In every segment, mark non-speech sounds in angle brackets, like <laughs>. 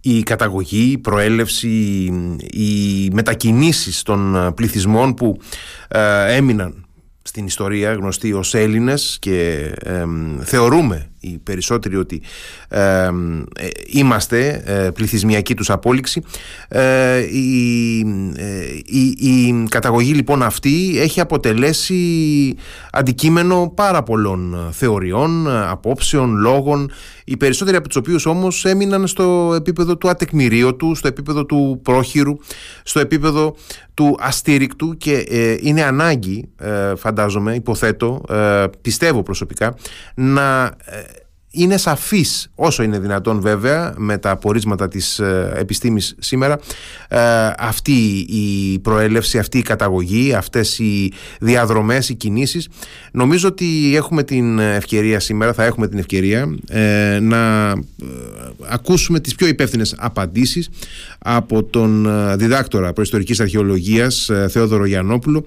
η καταγωγή, η προέλευση, οι μετακινήσεις των πληθυσμών που έμειναν στην ιστορία γνωστοί ως Έλληνες και θεωρούμε οι περισσότεροι ότι ε, είμαστε ε, πληθυσμιακή τους απόλυξη. Ε, η, η, η, καταγωγή λοιπόν αυτή έχει αποτελέσει αντικείμενο πάρα πολλών θεωριών, απόψεων, λόγων. Οι περισσότεροι από τους οποίους όμως έμειναν στο επίπεδο του ατεκμηρίωτου, στο επίπεδο του πρόχειρου, στο επίπεδο του αστήρικτου και είναι ανάγκη, φαντάζομαι, υποθέτω, πιστεύω προσωπικά, να είναι σαφής όσο είναι δυνατόν βέβαια με τα απορίσματα της ε, επιστήμης σήμερα ε, αυτή η προέλευση, αυτή η καταγωγή, αυτές οι διαδρομές, οι κινήσεις. Νομίζω ότι έχουμε την ευκαιρία σήμερα, θα έχουμε την ευκαιρία ε, να ακούσουμε τις πιο υπεύθυνες απαντήσεις από τον διδάκτορα προϊστορικής αρχαιολογίας Θεόδωρο Γιαννόπουλο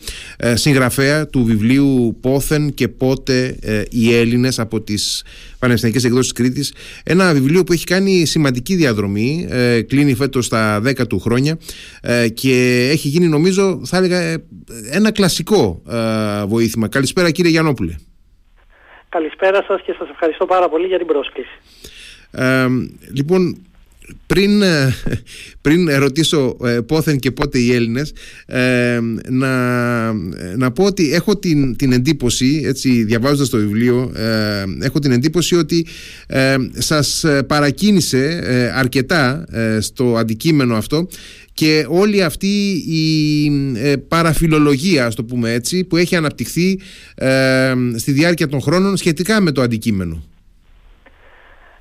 συγγραφέα του βιβλίου «Πόθεν και πότε οι Έλληνες» από τις Πανεπιστημιακές Εκδόσεις Κρήτης. Ένα βιβλίο που έχει κάνει σημαντική διαδρομή. Ε, κλείνει φέτος τα 10 του χρόνια ε, και έχει γίνει, νομίζω, θα έλεγα, ε, ένα κλασικό ε, βοήθημα. Καλησπέρα, κύριε Γιαννόπουλε. Καλησπέρα σας και σας ευχαριστώ πάρα πολύ για την πρόσκληση. Ε, λοιπόν, πριν, ε, πριν ρωτήσω ε, πόθεν και πότε οι Έλληνες ε, να, να πω ότι έχω την, την εντύπωση έτσι διαβάζοντας το βιβλίο έχω την εντύπωση ότι σας παρακίνησε αρκετά στο αντικείμενο αυτό και όλη αυτή η παραφιλολογία ας το πούμε έτσι που έχει αναπτυχθεί στη διάρκεια των χρόνων σχετικά με το αντικείμενο.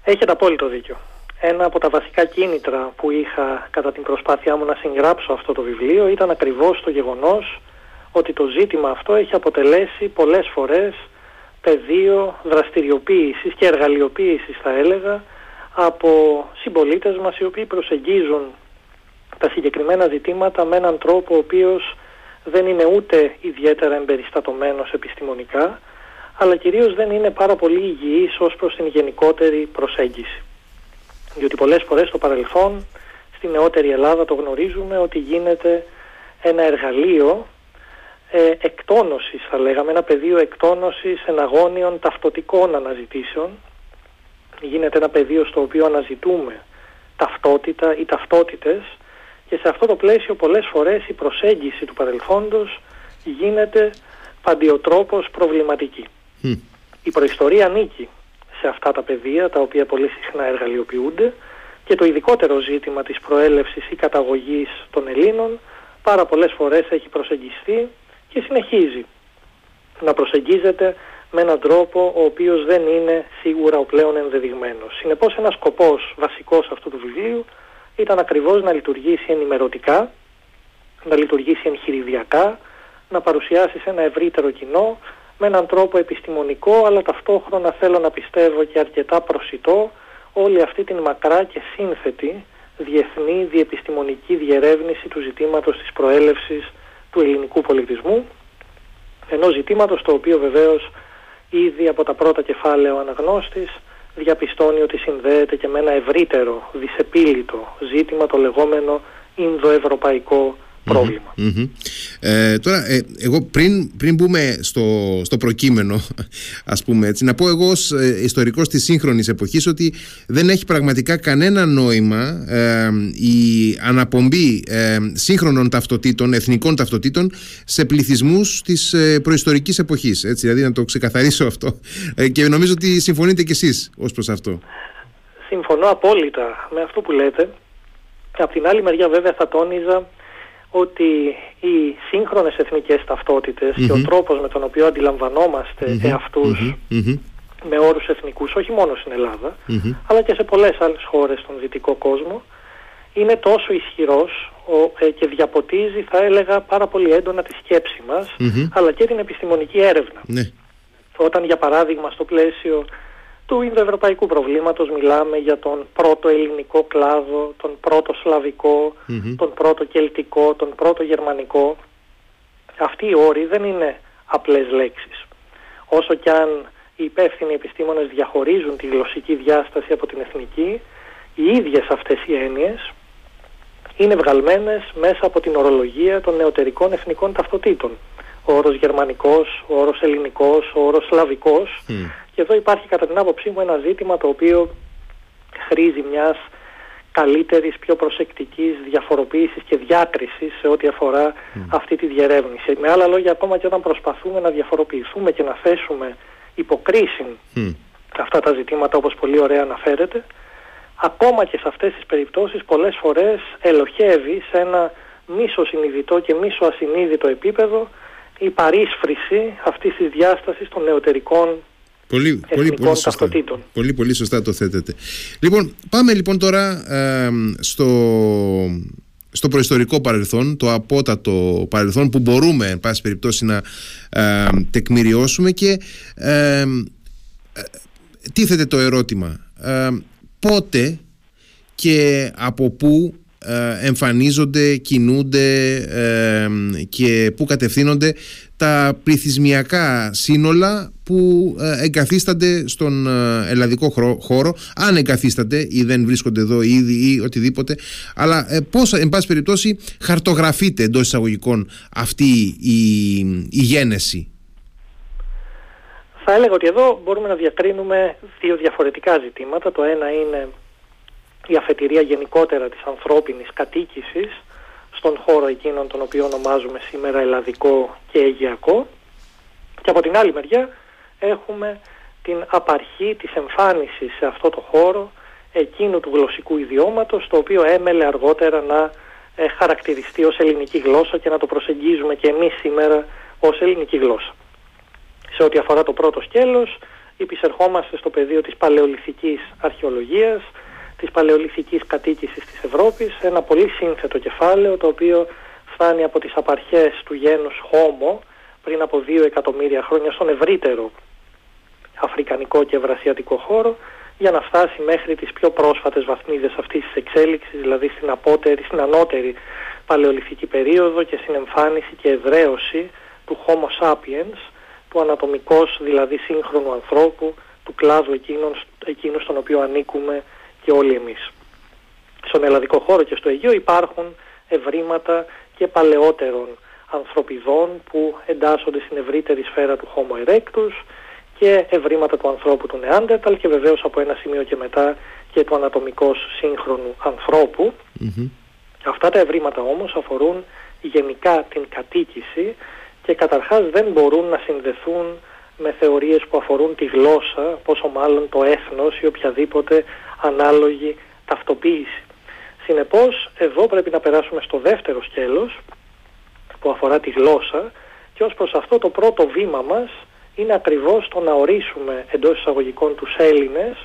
Έχετε απόλυτο δίκιο ένα από τα βασικά κίνητρα που είχα κατά την προσπάθειά μου να συγγράψω αυτό το βιβλίο ήταν ακριβώς το γεγονός ότι το ζήτημα αυτό έχει αποτελέσει πολλές φορές πεδίο δραστηριοποίησης και εργαλειοποίησης θα έλεγα από συμπολίτες μας οι οποίοι προσεγγίζουν τα συγκεκριμένα ζητήματα με έναν τρόπο ο οποίος δεν είναι ούτε ιδιαίτερα εμπεριστατωμένος επιστημονικά αλλά κυρίως δεν είναι πάρα πολύ υγιής ως προς την γενικότερη προσέγγιση. Διότι πολλές φορές στο παρελθόν, στη νεότερη Ελλάδα το γνωρίζουμε ότι γίνεται ένα εργαλείο ε, εκτόνωσης θα λέγαμε, ένα πεδίο εκτόνωσης εναγώνιων ταυτοτικών αναζητήσεων. Γίνεται ένα πεδίο στο οποίο αναζητούμε ταυτότητα ή ταυτότητες και σε αυτό το πλαίσιο πολλές φορές η προσέγγιση του παρελθόντος γίνεται παντιοτρόπως προβληματική. Η προϊστορία ανήκει σε αυτά τα πεδία τα οποία πολύ συχνά εργαλειοποιούνται και το ειδικότερο ζήτημα της προέλευσης ή καταγωγής των Ελλήνων πάρα πολλές φορές έχει προσεγγιστεί και συνεχίζει να προσεγγίζεται με έναν τρόπο ο οποίος δεν είναι σίγουρα ο πλέον ενδεδειγμένος. Συνεπώς ένας σκοπός βασικός αυτού του βιβλίου ήταν ακριβώς να λειτουργήσει ενημερωτικά, να λειτουργήσει εγχειριδιακά, να παρουσιάσει σε ένα ευρύτερο κοινό με έναν τρόπο επιστημονικό αλλά ταυτόχρονα θέλω να πιστεύω και αρκετά προσιτό όλη αυτή την μακρά και σύνθετη διεθνή διεπιστημονική διερεύνηση του ζητήματος της προέλευσης του ελληνικού πολιτισμού ενός ζητήματος το οποίο βεβαίως ήδη από τα πρώτα κεφάλαια ο αναγνώστης διαπιστώνει ότι συνδέεται και με ένα ευρύτερο δυσεπίλητο ζήτημα το λεγόμενο Ινδοευρωπαϊκό προβλημα Ε, τώρα, ε, εγώ πριν, πριν μπούμε στο, στο προκείμενο, ας πούμε έτσι, να πω εγώ ως ε, ιστορικός της σύγχρονης εποχής ότι δεν έχει πραγματικά κανένα νόημα ε, η αναπομπή ε, σύγχρονων ταυτοτήτων, εθνικών ταυτοτήτων σε πληθυσμούς της ε, προϊστορικής εποχής. Έτσι, δηλαδή να το ξεκαθαρίσω αυτό και νομίζω ότι συμφωνείτε κι εσείς ως προς αυτό. Συμφωνώ απόλυτα με αυτό που λέτε. Από την άλλη μεριά βέβαια θα τόνιζα ότι οι σύγχρονες εθνικές και ο τρόπος με τον οποίο αντιλαμβανόμαστε mm-hmm. εαυτούς με όρους εθνικούς, όχι μόνο στην Ελλάδα, αλλά και σε πολλές άλλες χώρες στον δυτικό κόσμο, είναι τόσο ισχυρός ο, ε, και διαποτίζει, θα έλεγα, πάρα πολύ έντονα τη σκέψη μας, αλλά και την επιστημονική έρευνα. Ναι. Όταν, για παράδειγμα, στο πλαίσιο του Ινδοευρωπαϊκού προβλήματος μιλάμε για τον πρώτο ελληνικό κλάδο, τον πρώτο τον πρώτο κελτικό, τον πρώτο γερμανικό. Αυτοί οι όροι δεν είναι απλές λέξεις. Όσο κι αν οι υπεύθυνοι επιστήμονες διαχωρίζουν τη γλωσσική διάσταση από την εθνική, Οι ίδιες αυτές οι έννοιες είναι βγαλμένες μέσα από την ορολογία των νεωτερικών εθνικών ταυτοτήτων. Ο όρος γερμανικός, ο όρος ελληνικός, ο όρος σλαβικός. Και εδώ υπάρχει κατά την άποψή μου ένα ζήτημα το οποίο χρήζει μιας καλύτερης, πιο προσεκτικής διαφοροποίησης και διάκρισης σε ό,τι αφορά αυτή τη διερεύνηση. Με άλλα λόγια, ακόμα και όταν προσπαθούμε να διαφοροποιηθούμε και να θέσουμε υποκρίση αυτά τα ζητήματα όπως πολύ ωραία αναφέρεται, ακόμα και σε αυτές τις περιπτώσεις πολλές φορές ελοχεύει σε ένα μίσο συνειδητό και μίσο ασυνείδητο επίπεδο η παρίσφρηση αυτής της διάστασης των νεωτερικών Πολύ, πολύ, πολύ, σωστά. πολύ, πολύ σωστά το θέτετε. Λοιπόν, πάμε λοιπόν τώρα στο, στο προϊστορικό παρελθόν, το απότατο παρελθόν που μπορούμε, εν πάση περιπτώσει, να ε, τεκμηριώσουμε και ε, τίθεται το ερώτημα πότε και από πού ε, εμφανίζονται, κινούνται ε, και πού κατευθύνονται τα πληθυσμιακά σύνολα που ε, εγκαθίστανται στον ελλαδικό χώρο αν εγκαθίστανται ή δεν βρίσκονται εδώ ήδη ή οτιδήποτε αλλά πώς εν πάση περιπτώσει χαρτογραφείται εντός εισαγωγικών αυτή η, η γένεση; Θα έλεγα ότι εδώ μπορούμε να διακρίνουμε δύο διαφορετικά ζητήματα. Το ένα είναι η αφετηρία γενικότερα της ανθρώπινης κατοίκησης στον χώρο εκείνον τον οποίο ονομάζουμε σήμερα ελλαδικό και αιγιακό και από την άλλη μεριά έχουμε την απαρχή της εμφάνισης σε αυτό το χώρο εκείνου του γλωσσικού ιδιώματος το οποίο έμελε αργότερα να ε, χαρακτηριστεί ως ελληνική γλώσσα και να το προσεγγίζουμε και εμείς σήμερα ως ελληνική γλώσσα. Σε ό,τι αφορά το πρώτο σκέλος, υπησερχόμαστε στο πεδίο της παλαιολιθικής αρχαιολογίας, της παλαιολιθικής κατοίκησης της Ευρώπης, ένα πολύ σύνθετο κεφάλαιο το οποίο φτάνει από τις απαρχές του γένους Homo πριν από δύο εκατομμύρια χρόνια στον ευρύτερο αφρικανικό και ευρασιατικό χώρο για να φτάσει μέχρι τις πιο πρόσφατες βαθμίδες αυτής της εξέλιξης, δηλαδή στην, απότερη, στην ανώτερη παλαιολιθική περίοδο και στην εμφάνιση και εδραίωση του Homo sapiens, του ανατομικός δηλαδή σύγχρονου ανθρώπου, του κλάδου εκείνων, εκείνους στον οποίο ανήκουμε και όλοι εμείς. Στον ελλαδικό χώρο και στο Αιγαίο υπάρχουν ευρήματα και παλαιότερων ανθρωπιδών που εντάσσονται στην ευρύτερη σφαίρα του Homo erectus και ευρήματα του ανθρώπου του Νεάντερταλ και βεβαίως από ένα σημείο και μετά και του ανατομικός σύγχρονου Αυτά τα ευρήματα όμως αφορούν γενικά την κατοίκηση και καταρχάς δεν μπορούν να συνδεθούν με θεωρίες που αφορούν τη γλώσσα, πόσο μάλλον το έθνος ή οποιαδήποτε ανάλογη ταυτοποίηση. Συνεπώς, εδώ πρέπει να περάσουμε στο δεύτερο σκέλος που αφορά τη γλώσσα και ως προς αυτό το πρώτο βήμα μας είναι ακριβώς το να ορίσουμε εντός εισαγωγικών τους Έλληνες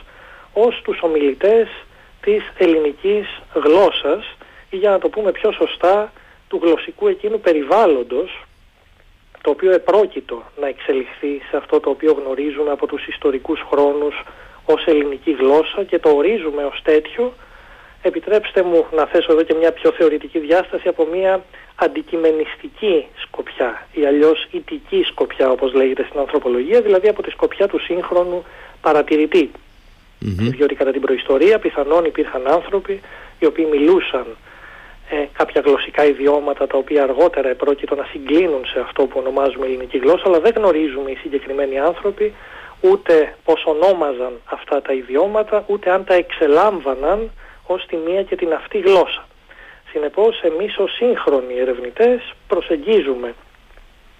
ως τους ομιλητές της ελληνικής γλώσσας ή για να το πούμε πιο σωστά του γλωσσικού εκείνου περιβάλλοντος το οποίο επρόκειτο να εξελιχθεί σε αυτό το οποίο γνωρίζουμε από τους ιστορικούς χρόνους ως ελληνική γλώσσα και το ορίζουμε ως τέτοιο επιτρέψτε μου να θέσω εδώ και μια πιο θεωρητική διάσταση από μια αντικειμενιστική σκοπιά ή αλλιώς ητική σκοπιά όπως λέγεται στην ανθρωπολογία δηλαδή από τη σκοπιά του σύγχρονου παρατηρητή mm-hmm. διότι κατά την προϊστορία πιθανόν υπήρχαν άνθρωποι οι οποίοι μιλούσαν ε, κάποια γλωσσικά ιδιώματα τα οποία αργότερα επρόκειτο να συγκλίνουν σε αυτό που ονομάζουμε ελληνική γλώσσα αλλά δεν γνωρίζουμε οι συγκεκριμένοι άνθρωποι ούτε πώς ονόμαζαν αυτά τα ιδιώματα ούτε αν τα εξελάμβαναν ως τη μία και την αυτή γλώσσα. Συνεπώς εμείς ως σύγχρονοι ερευνητές προσεγγίζουμε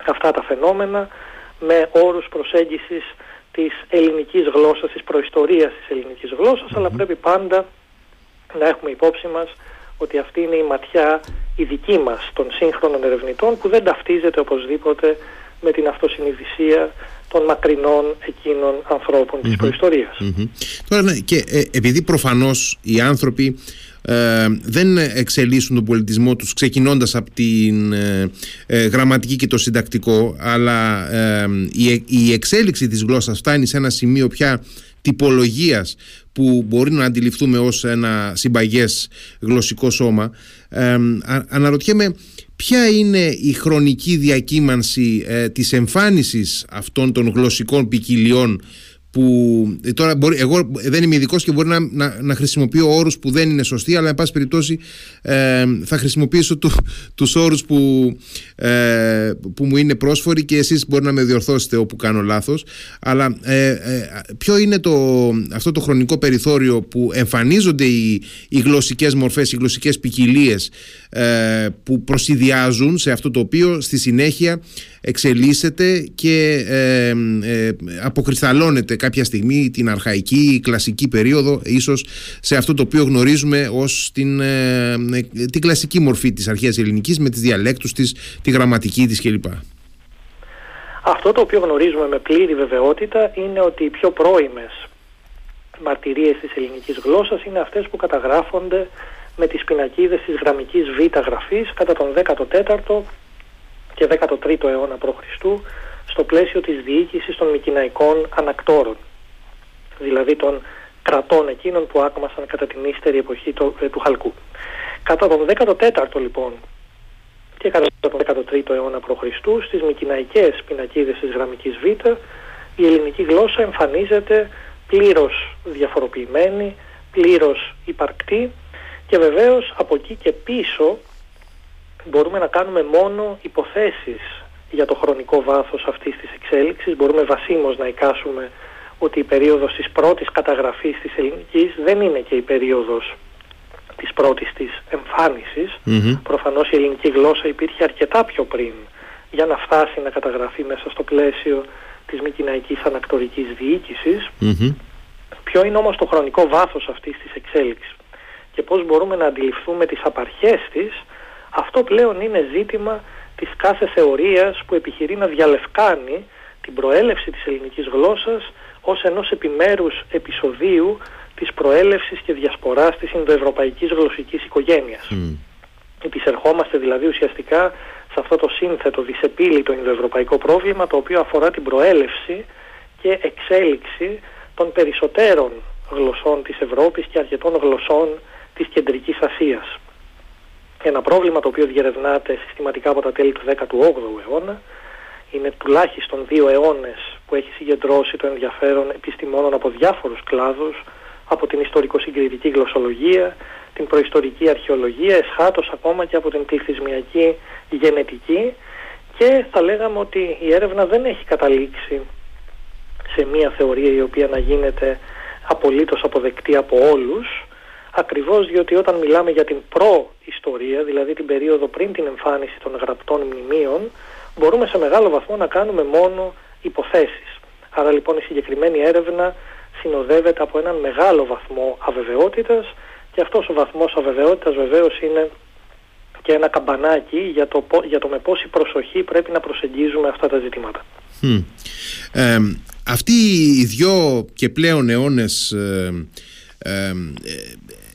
αυτά τα φαινόμενα με όρους προσέγγισης της ελληνικής γλώσσας, της προϊστορίας της ελληνικής αλλά πρέπει πάντα να έχουμε υπόψη μας ότι αυτή είναι η ματιά η δική μας των σύγχρονων ερευνητών που δεν ταυτίζεται οπωσδήποτε με την αυτοσυνειδησία των μακρινών εκείνων ανθρώπων της προιστορίας. Τώρα, ναι, και ε, επειδή προφανώς οι άνθρωποι ε, δεν εξελίσσουν τον πολιτισμό τους ξεκινώντας από την ε, ε, γραμματική και το συντακτικό αλλά η, η εξέλιξη της γλώσσας φτάνει σε ένα σημείο πια τυπολογίας που μπορεί να αντιληφθούμε ως ένα συμπαγές γλωσσικό σώμα. Ε, αναρωτιέμαι ποια είναι η χρονική διακύμανση ε, της εμφάνισης αυτών των γλωσσικών ποικιλιών που ε, τώρα μπορεί, εγώ δεν είμαι ειδικός και μπορεί να, να, να, χρησιμοποιώ όρους που δεν είναι σωστοί αλλά εν πάση περιπτώσει ε, θα χρησιμοποιήσω του, τους όρους που, ε, που μου είναι πρόσφοροι και εσείς μπορεί να με διορθώσετε όπου κάνω λάθος. Αλλά ε, ε, ποιο είναι το, αυτό το χρονικό περιθώριο που εμφανίζονται οι, οι γλωσσικές μορφές, οι γλωσσικές ποικιλίες που προσυδειάζουν σε αυτό το οποίο στη συνέχεια εξελίσσεται και ε, ε, αποκρισταλώνεται κάποια στιγμή την αρχαϊκή ή κλασική περίοδο ίσως σε αυτό το οποίο γνωρίζουμε ως την, ε, την κλασική μορφή της αρχαίας ελληνικής με τις διαλέκτους της, τη γραμματική της κλπ. Αυτό το οποίο γνωρίζουμε με πλήρη βεβαιότητα είναι ότι οι πιο πρώιμες μαρτυρίες της ελληνικής γλώσσας είναι αυτές που καταγράφονται με τις πινακίδες της γραμμικής β γραφής κατά τον 14ο και 13ο αιώνα π.Χ. στο πλαίσιο της διοίκησης των μικυναϊκών ανακτόρων, δηλαδή των κρατών εκείνων που άκμασαν κατά την ύστερη εποχή του, ε, του Χαλκού. Κατά τον 14ο λοιπόν και κατά τον 13ο αιώνα π.Χ. στις μικυναϊκές πινακίδες της γραμμικής Β η ελληνική γλώσσα εμφανίζεται πλήρως διαφοροποιημένη, πλήρως υπαρκτή και βεβαίως από εκεί και πίσω μπορούμε να κάνουμε μόνο υποθέσεις για το χρονικό βάθος αυτής της εξέλιξης. Μπορούμε βασίμως να εικάσουμε ότι η περίοδος της πρώτης καταγραφής της ελληνικής δεν είναι και η περίοδος της πρώτης της εμφάνισης. Προφανώς η ελληνική γλώσσα υπήρχε αρκετά πιο πριν για να φτάσει να καταγραφεί μέσα στο πλαίσιο της μικυναϊκής ανακτορικής Ποιο είναι όμως το χρονικό βάθος αυτής της εξέλιξης και πώς μπορούμε να αντιληφθούμε τις απαρχές της αυτό πλέον είναι ζήτημα της κάθε θεωρίας που επιχειρεί να διαλευκάνει την προέλευση της ελληνικής γλώσσας ως ενός επιμέρους επεισοδίου της προέλευσης και διασποράς της Ινδοευρωπαϊκής γλωσσικής οικογένειας. Mm. Επισερχόμαστε δηλαδή ουσιαστικά σε αυτό το σύνθετο δυσεπίλητο Ινδοευρωπαϊκό πρόβλημα το οποίο αφορά την προέλευση και εξέλιξη των περισσότερων γλωσσών της Ευρώπης και αρκετών γλωσσών της Κεντρικής Ασίας ένα πρόβλημα το οποίο διερευνάται συστηματικά από τα τέλη του 18ου αιώνα. Είναι τουλάχιστον δύο αιώνες που έχει συγκεντρώσει το ενδιαφέρον επιστημόνων από διάφορους κλάδους, από την ιστορικο-συγκριτική γλωσσολογία, την προϊστορική αρχαιολογία, εσχάτως ακόμα και από την πληθυσμιακή γενετική και θα λέγαμε ότι η έρευνα δεν έχει καταλήξει σε μια θεωρία η οποία να γίνεται απολύτως αποδεκτή από όλους ακριβώς διότι όταν μιλάμε για την προ-ιστορία, δηλαδή την περίοδο πριν την εμφάνιση των γραπτών μνημείων, μπορούμε σε μεγάλο βαθμό να κάνουμε μόνο υποθέσεις. Άρα λοιπόν η συγκεκριμένη έρευνα συνοδεύεται από έναν μεγάλο βαθμό αβεβαιότητας και αυτός ο βαθμός αβεβαιότητας βεβαίως είναι και ένα καμπανάκι για το, για το με πόση προσοχή πρέπει να προσεγγίζουμε αυτά τα ζητήματα. Ε, αυτοί οι δυο και πλέον αιώνες ε, ε,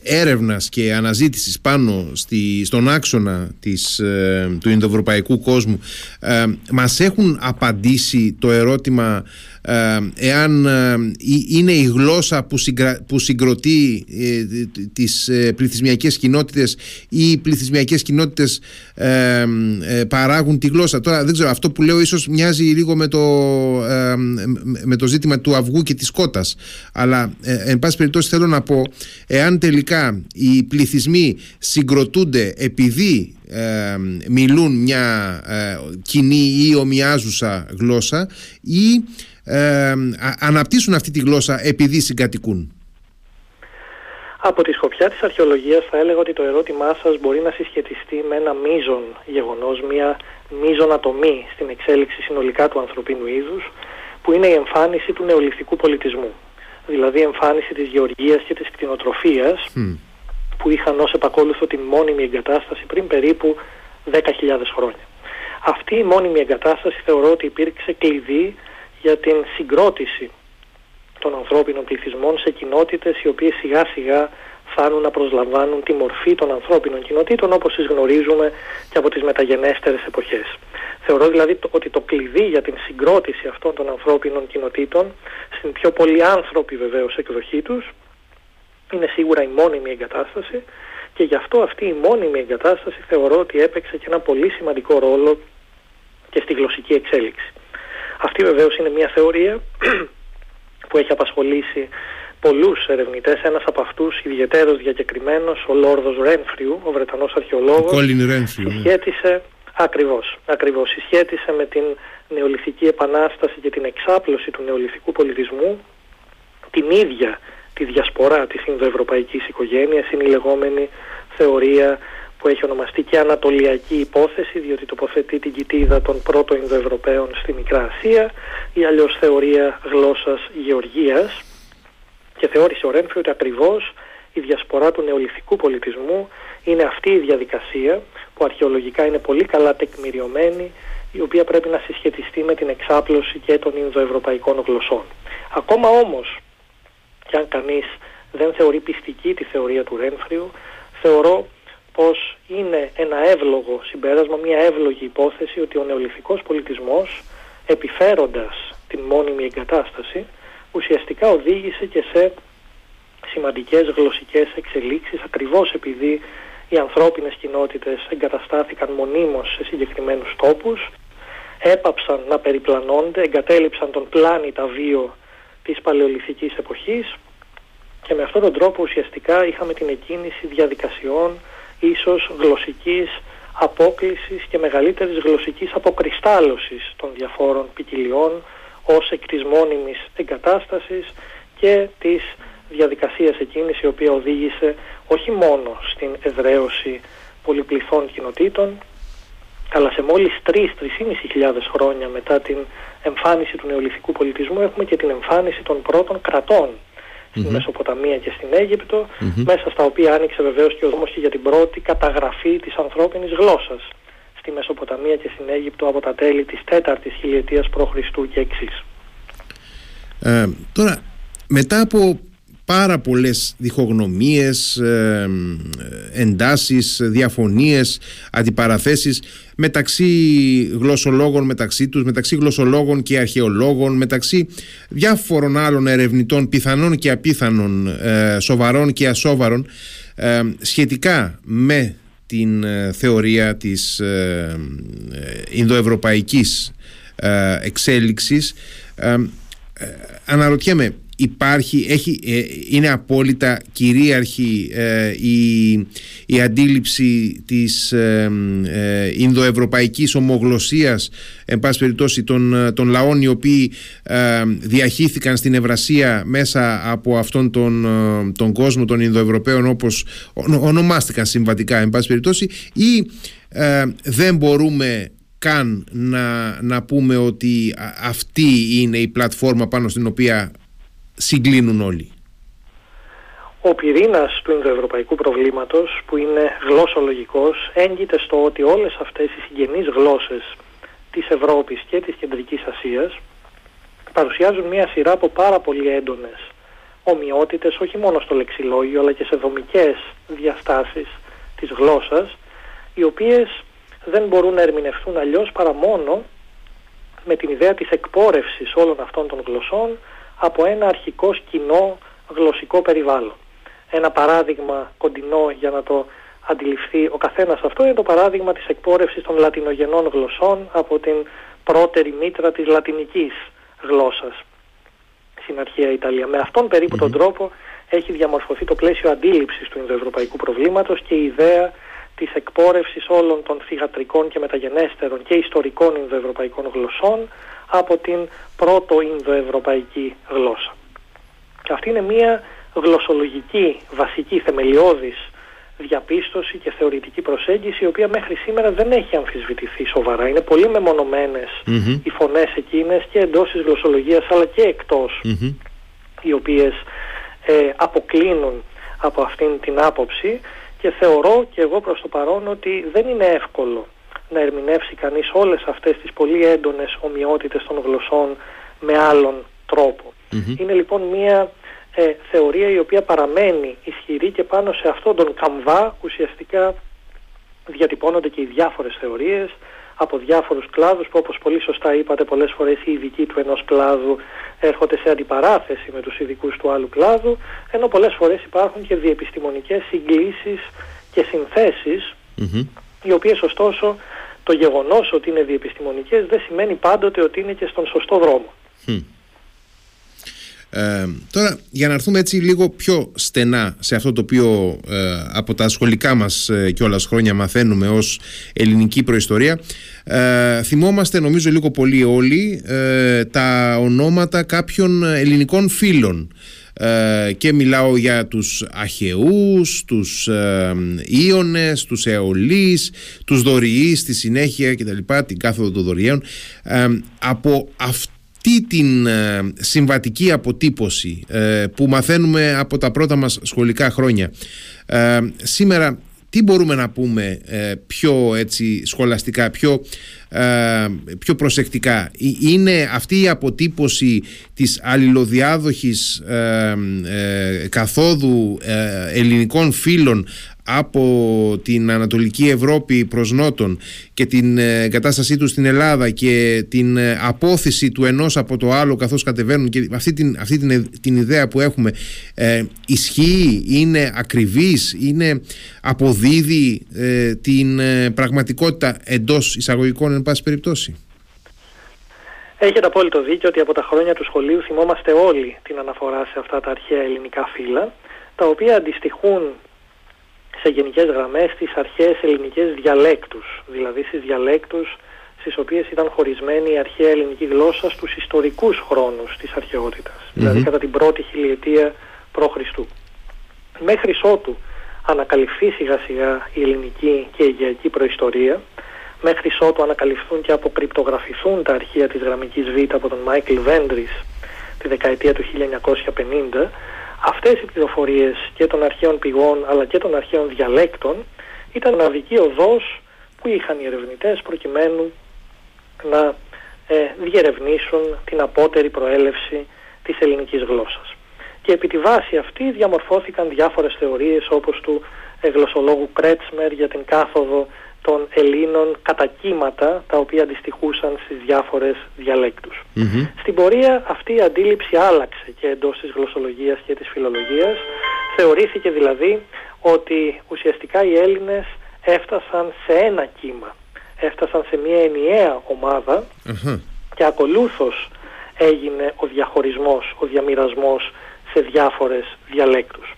έρευνας και αναζήτησης πάνω στη, στον άξονα της, ε, του Ινδοευρωπαϊκού κόσμου ε, μας έχουν απαντήσει το ερώτημα ε, εάν ε, είναι η γλώσσα που, που συγκροτεί ε, τις πληθυσμιακές κοινότητες ή οι πληθυσμιακές κοινότητες παράγουν τη γλώσσα. Τώρα δεν ξέρω, αυτό που λέω ίσως μοιάζει λίγο με το, με το ζήτημα του αυγού και της κότας. Αλλά εν πάση περιπτώσει θέλω να πω, εάν τελικά οι πληθυσμοί συγκροτούνται επειδή μιλούν μια κοινή ή ομοιάζουσα γλώσσα ή ε, αναπτύσσουν αυτή τη γλώσσα επειδή συγκατοικούν. Από τη σκοπιά της αρχαιολογίας θα έλεγα ότι το ερώτημά σας μπορεί να συσχετιστεί με ένα μείζον γεγονός, μια μείζον ατομή στην εξέλιξη συνολικά του ανθρωπίνου είδους, που είναι η εμφάνιση του νεολιθικού πολιτισμού. Δηλαδή η εμφάνιση της γεωργίας και της κτηνοτροφίας, που είχαν ως επακόλουθο την μόνιμη εγκατάσταση πριν περίπου 10.000 χρόνια. Αυτή η μόνιμη εγκατάσταση θεωρώ ότι υπήρξε κλειδί για την συγκρότηση των ανθρώπινων πληθυσμών σε κοινότητες οι οποίες σιγά σιγά φτάνουν να προσλαμβάνουν τη μορφή των ανθρώπινων κοινοτήτων όπως τις γνωρίζουμε και από τις μεταγενέστερες εποχές. Θεωρώ δηλαδή ότι το κλειδί για την συγκρότηση αυτών των ανθρώπινων κοινοτήτων στην πιο πολύ άνθρωποι βεβαίως εκδοχή τους είναι σίγουρα η μόνιμη εγκατάσταση και γι' αυτό αυτή η μόνιμη εγκατάσταση θεωρώ ότι έπαιξε και ένα πολύ σημαντικό ρόλο και στη γλωσσική εξέλιξη. Αυτή βεβαίως είναι μια θεωρία <clears throat> που έχει απασχολήσει πολλούς ερευνητές. Ένας από αυτούς ιδιαίτερος διακεκριμένος, ο Λόρδος Ρένφριου, ο Βρετανός αρχαιολόγος, ναι. συσχέτισε, ακριβώς, ακριβώς, συσχέτισε με την νεολιθική επανάσταση και την εξάπλωση του νεολιθικού πολιτισμού την ίδια τη διασπορά της Ινδοευρωπαϊκής οικογένειας, είναι η λεγόμενη θεωρία που έχει ονομαστεί και Ανατολιακή υπόθεση, διότι τοποθετεί την κοιτίδα των πρώτων Ινδοευρωπαίων στη Μικρά Ασία, ή αλλιώς θεωρία γλώσσας Γεωργίας. Και θεώρησε ο Ρένφρι ότι ακριβώς η διασπορά του νεολιθικού πολιτισμού είναι αυτή η διαδικασία που αρχαιολογικά είναι πολύ καλά τεκμηριωμένη, η οποία πρέπει να συσχετιστεί με την εξάπλωση και των Ινδοευρωπαϊκών γλωσσών. Ακόμα όμως, και αν κανείς δεν θεωρεί πιστική τη θεωρία του Ρένφριου, θεωρώ πως είναι ένα εύλογο συμπέρασμα, μια εύλογη υπόθεση ότι ο νεολιθικός πολιτισμός επιφέροντας την μόνιμη εγκατάσταση ουσιαστικά οδήγησε και σε σημαντικές γλωσσικές εξελίξεις ακριβώς επειδή οι ανθρώπινες κοινότητες εγκαταστάθηκαν μονίμως σε συγκεκριμένους τόπους έπαψαν να περιπλανώνται, εγκατέλειψαν τον πλάνητα βίο της παλαιολιθικής εποχής και με αυτόν τον τρόπο ουσιαστικά είχαμε την εκκίνηση διαδικασιών ίσως γλωσσικής απόκλησης και μεγαλύτερης γλωσσικής αποκριστάλλωσης των διαφόρων ποικιλιών ως εκ της μόνιμης εγκατάστασης και της διαδικασίας εκείνης η οποία οδήγησε όχι μόνο στην εδραίωση πολυπληθών κοινοτήτων αλλά σε μόλις 3-3.500 χρόνια μετά την εμφάνιση του νεολιθικού πολιτισμού έχουμε και την εμφάνιση των πρώτων κρατών στη Μεσοποταμία και στην αιγυπτο μέσα στα οποία άνοιξε βεβαίως και ο δρόμος και για την πρώτη καταγραφή της ανθρώπινης γλώσσας στη Μεσοποταμία και στην Αίγυπτο από τα τέλη της τέταρτης χιλιετίας π.Χ. και εξής. Ε, τώρα, μετά από πάρα πολλές διχογνωμίες, ε, εντάσεις, διαφωνίες, αντιπαραθέσεις μεταξύ γλωσσολόγων μεταξύ τους, μεταξύ γλωσσολόγων και αρχαιολόγων, μεταξύ διάφορων άλλων ερευνητών πιθανών και απίθανων, ε, σοβαρών και ασόβαρων ε, σχετικά με την ε, θεωρία της ε, Ινδοευρωπαϊκής εξέλιξης. Αναρωτιέμαι υπάρχει, έχει, ε, είναι απόλυτα κυρίαρχη ε, η, η αντίληψη της ε, ε, Ινδοευρωπαϊκής ομογλωσσίας εν πάση περιπτώσει των, των λαών οι οποίοι διαχύθηκαν στην Ευρασία μέσα από αυτόν τον, τον κόσμο των Ινδοευρωπαίων όπως ονομάστηκαν συμβατικά εν πάση περιπτώσει ή δεν μπορούμε καν να, να πούμε ότι αυτή είναι η πλατφόρμα πάνω στην οποία συγκλίνουν όλοι. Ο πυρήνας του Ινδοευρωπαϊκού προβλήματος, που είναι γλώσσολογικός, έγκυται στο ότι όλες αυτές οι συγγενείς γλώσσες της Ευρώπης και της Κεντρικής Ασίας παρουσιάζουν μια σειρά από πάρα πολύ έντονες ομοιότητες, όχι μόνο στο λεξιλόγιο, αλλά και σε δομικές διαστάσεις της γλώσσας, οι οποίες δεν μπορούν να ερμηνευτούν αλλιώς παρά μόνο με την ιδέα της εκπόρευσης όλων αυτών των γλωσσών από ένα αρχικό κοινό γλωσσικό περιβάλλον. Ένα παράδειγμα κοντινό για να το αντιληφθεί ο καθένας αυτό είναι το παράδειγμα της εκπόρευσης των λατινογενών γλωσσών από την πρώτερη μήτρα της λατινικής γλώσσας στην αρχαία Ιταλία. Με αυτόν τον τρόπο έχει διαμορφωθεί το πλαίσιο αντίληψης του Ινδοευρωπαϊκού προβλήματος και η ιδέα της εκπόρευσης όλων των θηγατρικών και μεταγενέστερων και ιστορικών Ινδοευρωπαϊκών γλωσσών από την πρώτο Ινδοευρωπαϊκή γλώσσα. Και αυτή είναι μια γλωσσολογική, βασική, θεμελιώδης διαπίστωση και θεωρητική προσέγγιση η οποία μέχρι σήμερα δεν έχει αμφισβητηθεί σοβαρά. Είναι πολύ οι φωνές εκείνες και εντός της γλωσσολογίας αλλά και εκτος οι οποίες ε, αποκλίνουν από αυτήν την άποψη και θεωρώ και εγώ προς το παρόν ότι δεν είναι εύκολο να ερμηνεύσει κανείς όλες αυτές τις πολύ έντονες ομοιότητες των γλωσσών με άλλον Είναι λοιπόν μια ε, θεωρία η οποία παραμένει ισχυρή και πάνω σε αυτόν τον καμβά ουσιαστικά διατυπώνονται και οι διάφορες θεωρίες από διάφορους κλάδους που όπως πολύ σωστά είπατε πολλές φορές οι ειδικοί του ενός κλάδου έρχονται σε αντιπαράθεση με τους ειδικούς του άλλου κλάδου ενώ πολλές φορές υπάρχουν και διεπιστημονικές συγκλήσεις και συνθεσεις οι οποίες ωστόσο το γεγονός ότι είναι διεπιστημονικές δεν σημαίνει πάντοτε ότι είναι και στον σωστό δρόμο. Ε, τώρα για να έρθουμε έτσι λίγο πιο στενά σε αυτό το οποίο ε, από τα σχολικά μας ε, κιόλας χρόνια μαθαίνουμε ως ελληνική προϊστορία ε, θυμόμαστε νομίζω λίγο πολύ όλοι ε, τα ονόματα κάποιων ελληνικών φίλων και μιλάω για τους Αχαιούς, τους ε, Ιώνες, τους Αιωλείς, τους Δωριείς στη συνέχεια κτλ, την κάθοδο των Δωριαίων. από αυτό αυτή την ε, συμβατική αποτύπωση ε, που μαθαίνουμε από τα πρώτα μας σχολικά χρόνια ε, σήμερα τι μπορούμε να πούμε πιο έτσι σχολαστικά, πιο, πιο προσεκτικά; Είναι αυτή η αποτύπωση της αλληλοδιάδοχης καθόδου ελληνικών φίλων από την Ανατολική Ευρώπη προς Νότον και την ε, κατάστασή τους στην Ελλάδα και την ε, απόθεση του ενός από το άλλο καθώς κατεβαίνουν και αυτή την, αυτή την, την ιδέα που έχουμε ε, ισχύει, είναι ακριβής, είναι αποδίδει την πραγματικότητα εντός εισαγωγικών εν πάση περιπτώσει; Έχετε απόλυτο δίκιο ότι από τα χρόνια του σχολείου θυμόμαστε όλοι την αναφορά σε αυτά τα αρχαία ελληνικά φύλλα τα οποία αντιστοιχούν σε γενικές γραμμές στις αρχαίες ελληνικές διαλέκτους, δηλαδή στις διαλέκτους στις οποίες ήταν χωρισμένη η αρχαία ελληνική γλώσσα στους ιστορικούς χρόνους της αρχαιότητας, δηλαδή κατά την πρώτη χιλιετία π.Χ. Μέχρι ότου ανακαλυφθεί σιγά σιγά η ελληνική και η αιγαιακή προϊστορία, μέχρι ότου ανακαλυφθούν και αποκρυπτογραφηθούν τα αρχεία της γραμμικής Β από τον Μάικλ Βέντρις τη δεκαετία του 1950, Αυτές οι πληροφορίες και των αρχαίων πηγών αλλά και των αρχαίων διαλέκτων ήταν αδική οδός που είχαν οι ερευνητές προκειμένου να ε, διερευνήσουν την απότερη προέλευση της ελληνικής γλώσσας. Και επί τη βάση αυτή διαμορφώθηκαν διάφορες θεωρίες όπως του γλωσσολόγου Κρέτσμερ για την κάθοδο των Ελλήνων κατά κύματα τα οποία αντιστοιχούσαν στις διάφορες Στην πορεία αυτή η αντίληψη άλλαξε και εντός της γλωσσολογίας και της φιλολογίας. Θεωρήθηκε δηλαδή ότι ουσιαστικά οι Έλληνες έφτασαν σε ένα κύμα. Έφτασαν σε μια ενιαία και ακολούθως έγινε ο διαχωρισμός, ο διαμοιρασμός σε διάφορες διαλέκτους.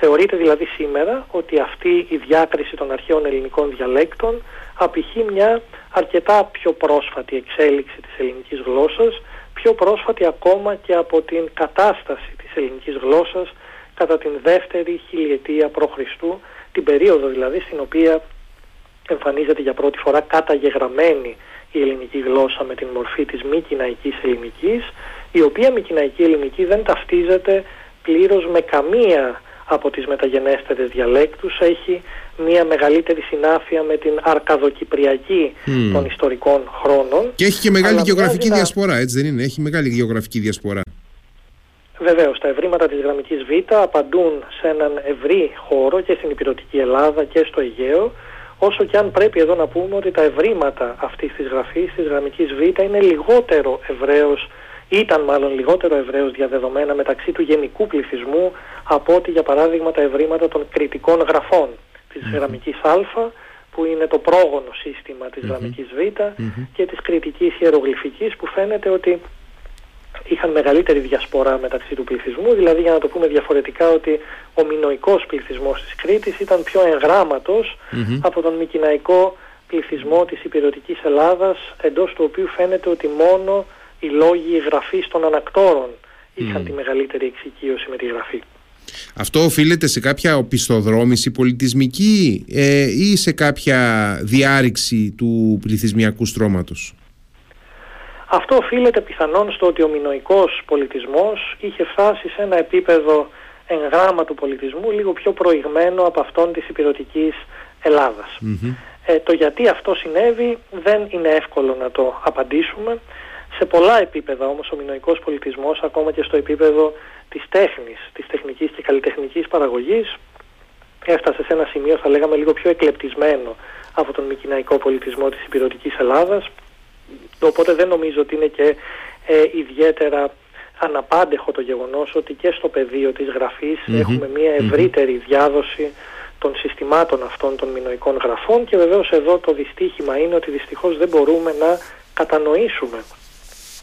Θεωρείται δηλαδή σήμερα ότι αυτή η διάκριση των αρχαίων ελληνικών διαλέκτων απηχεί μια αρκετά πιο πρόσφατη εξέλιξη της ελληνικής γλώσσας, πιο πρόσφατη ακόμα και από την κατάσταση της ελληνικής γλώσσας κατά την δεύτερη χιλιετία π.Χ. την περίοδο δηλαδή στην οποία εμφανίζεται για πρώτη φορά καταγεγραμμένη η ελληνική γλώσσα με την μορφή της μη κοιναϊκής ελληνικής, η οποία μη κοιναϊκή ελληνική δεν ταυτίζεται πλήρως με καμία από τις μεταγενέστερες διαλέκτους έχει μια μεγαλύτερη συνάφεια με την αρκαδοκυπριακή των ιστορικών χρόνων. Και έχει και μεγάλη γεωγραφική διασπορά, έτσι δεν είναι, έχει μεγάλη γεωγραφική διασπορά. Βεβαίως, τα ευρήματα της γραμμικής Β απαντούν σε έναν ευρύ χώρο και στην υπηρετική Ελλάδα και στο Αιγαίο, όσο και αν πρέπει εδώ να πούμε ότι τα ευρήματα αυτής της γραφής, της γραμμικής Β, είναι λιγότερο ευρέως ήταν μάλλον λιγότερο ευρέως διαδεδομένα μεταξύ του γενικού πληθυσμού από ότι για παράδειγμα τα ευρήματα των κριτικών γραφών της mm γραμμικής Α που είναι το πρόγονο σύστημα της mm γραμμικής Β και της κριτικής ιερογλυφικής που φαίνεται ότι είχαν μεγαλύτερη διασπορά μεταξύ του πληθυσμού, δηλαδή για να το πούμε διαφορετικά ότι ο μινοϊκός πληθυσμός της Κρήτης ήταν πιο εγγραμματος από τον μικυναϊκό πληθυσμό της υπηρετικής Ελλάδας εντός του οποίου φαίνεται ότι μόνο οι λόγοι γραφής των ανακτόρων είχαν τη μεγαλύτερη εξοικείωση με τη γραφή. Αυτό οφείλεται σε κάποια οπισθοδρόμηση πολιτισμική ε, ή σε κάποια διάρρηξη του πληθυσμιακού στρώματος; Αυτό οφείλεται πιθανόν στο ότι ο μινοϊκός πολιτισμός είχε φτάσει σε ένα επίπεδο εγγράμματου πολιτισμού λίγο πιο προηγμένο από αυτόν της υπηρετικής Ε, το γιατί αυτό συνέβη δεν είναι εύκολο να το απαντήσουμε. Σε πολλά επίπεδα όμως ο μινοϊκός πολιτισμός, ακόμα και στο επίπεδο της τέχνης, της τεχνικής και καλλιτεχνικής παραγωγής, έφτασε σε ένα σημείο θα λέγαμε λίγο πιο εκλεπτισμένο από τον μικυναϊκό πολιτισμό της υπηρετικής Ελλάδας, οπότε δεν νομίζω ότι είναι και ε, ιδιαίτερα αναπάντεχο το γεγονός ότι και στο πεδίο της γραφης έχουμε μια ευρύτερη διάδοση των συστημάτων αυτών των μινοϊκών γραφών και βεβαίως εδώ το δυστύχημα είναι ότι δυστυχώς δεν μπορούμε να κατανοήσουμε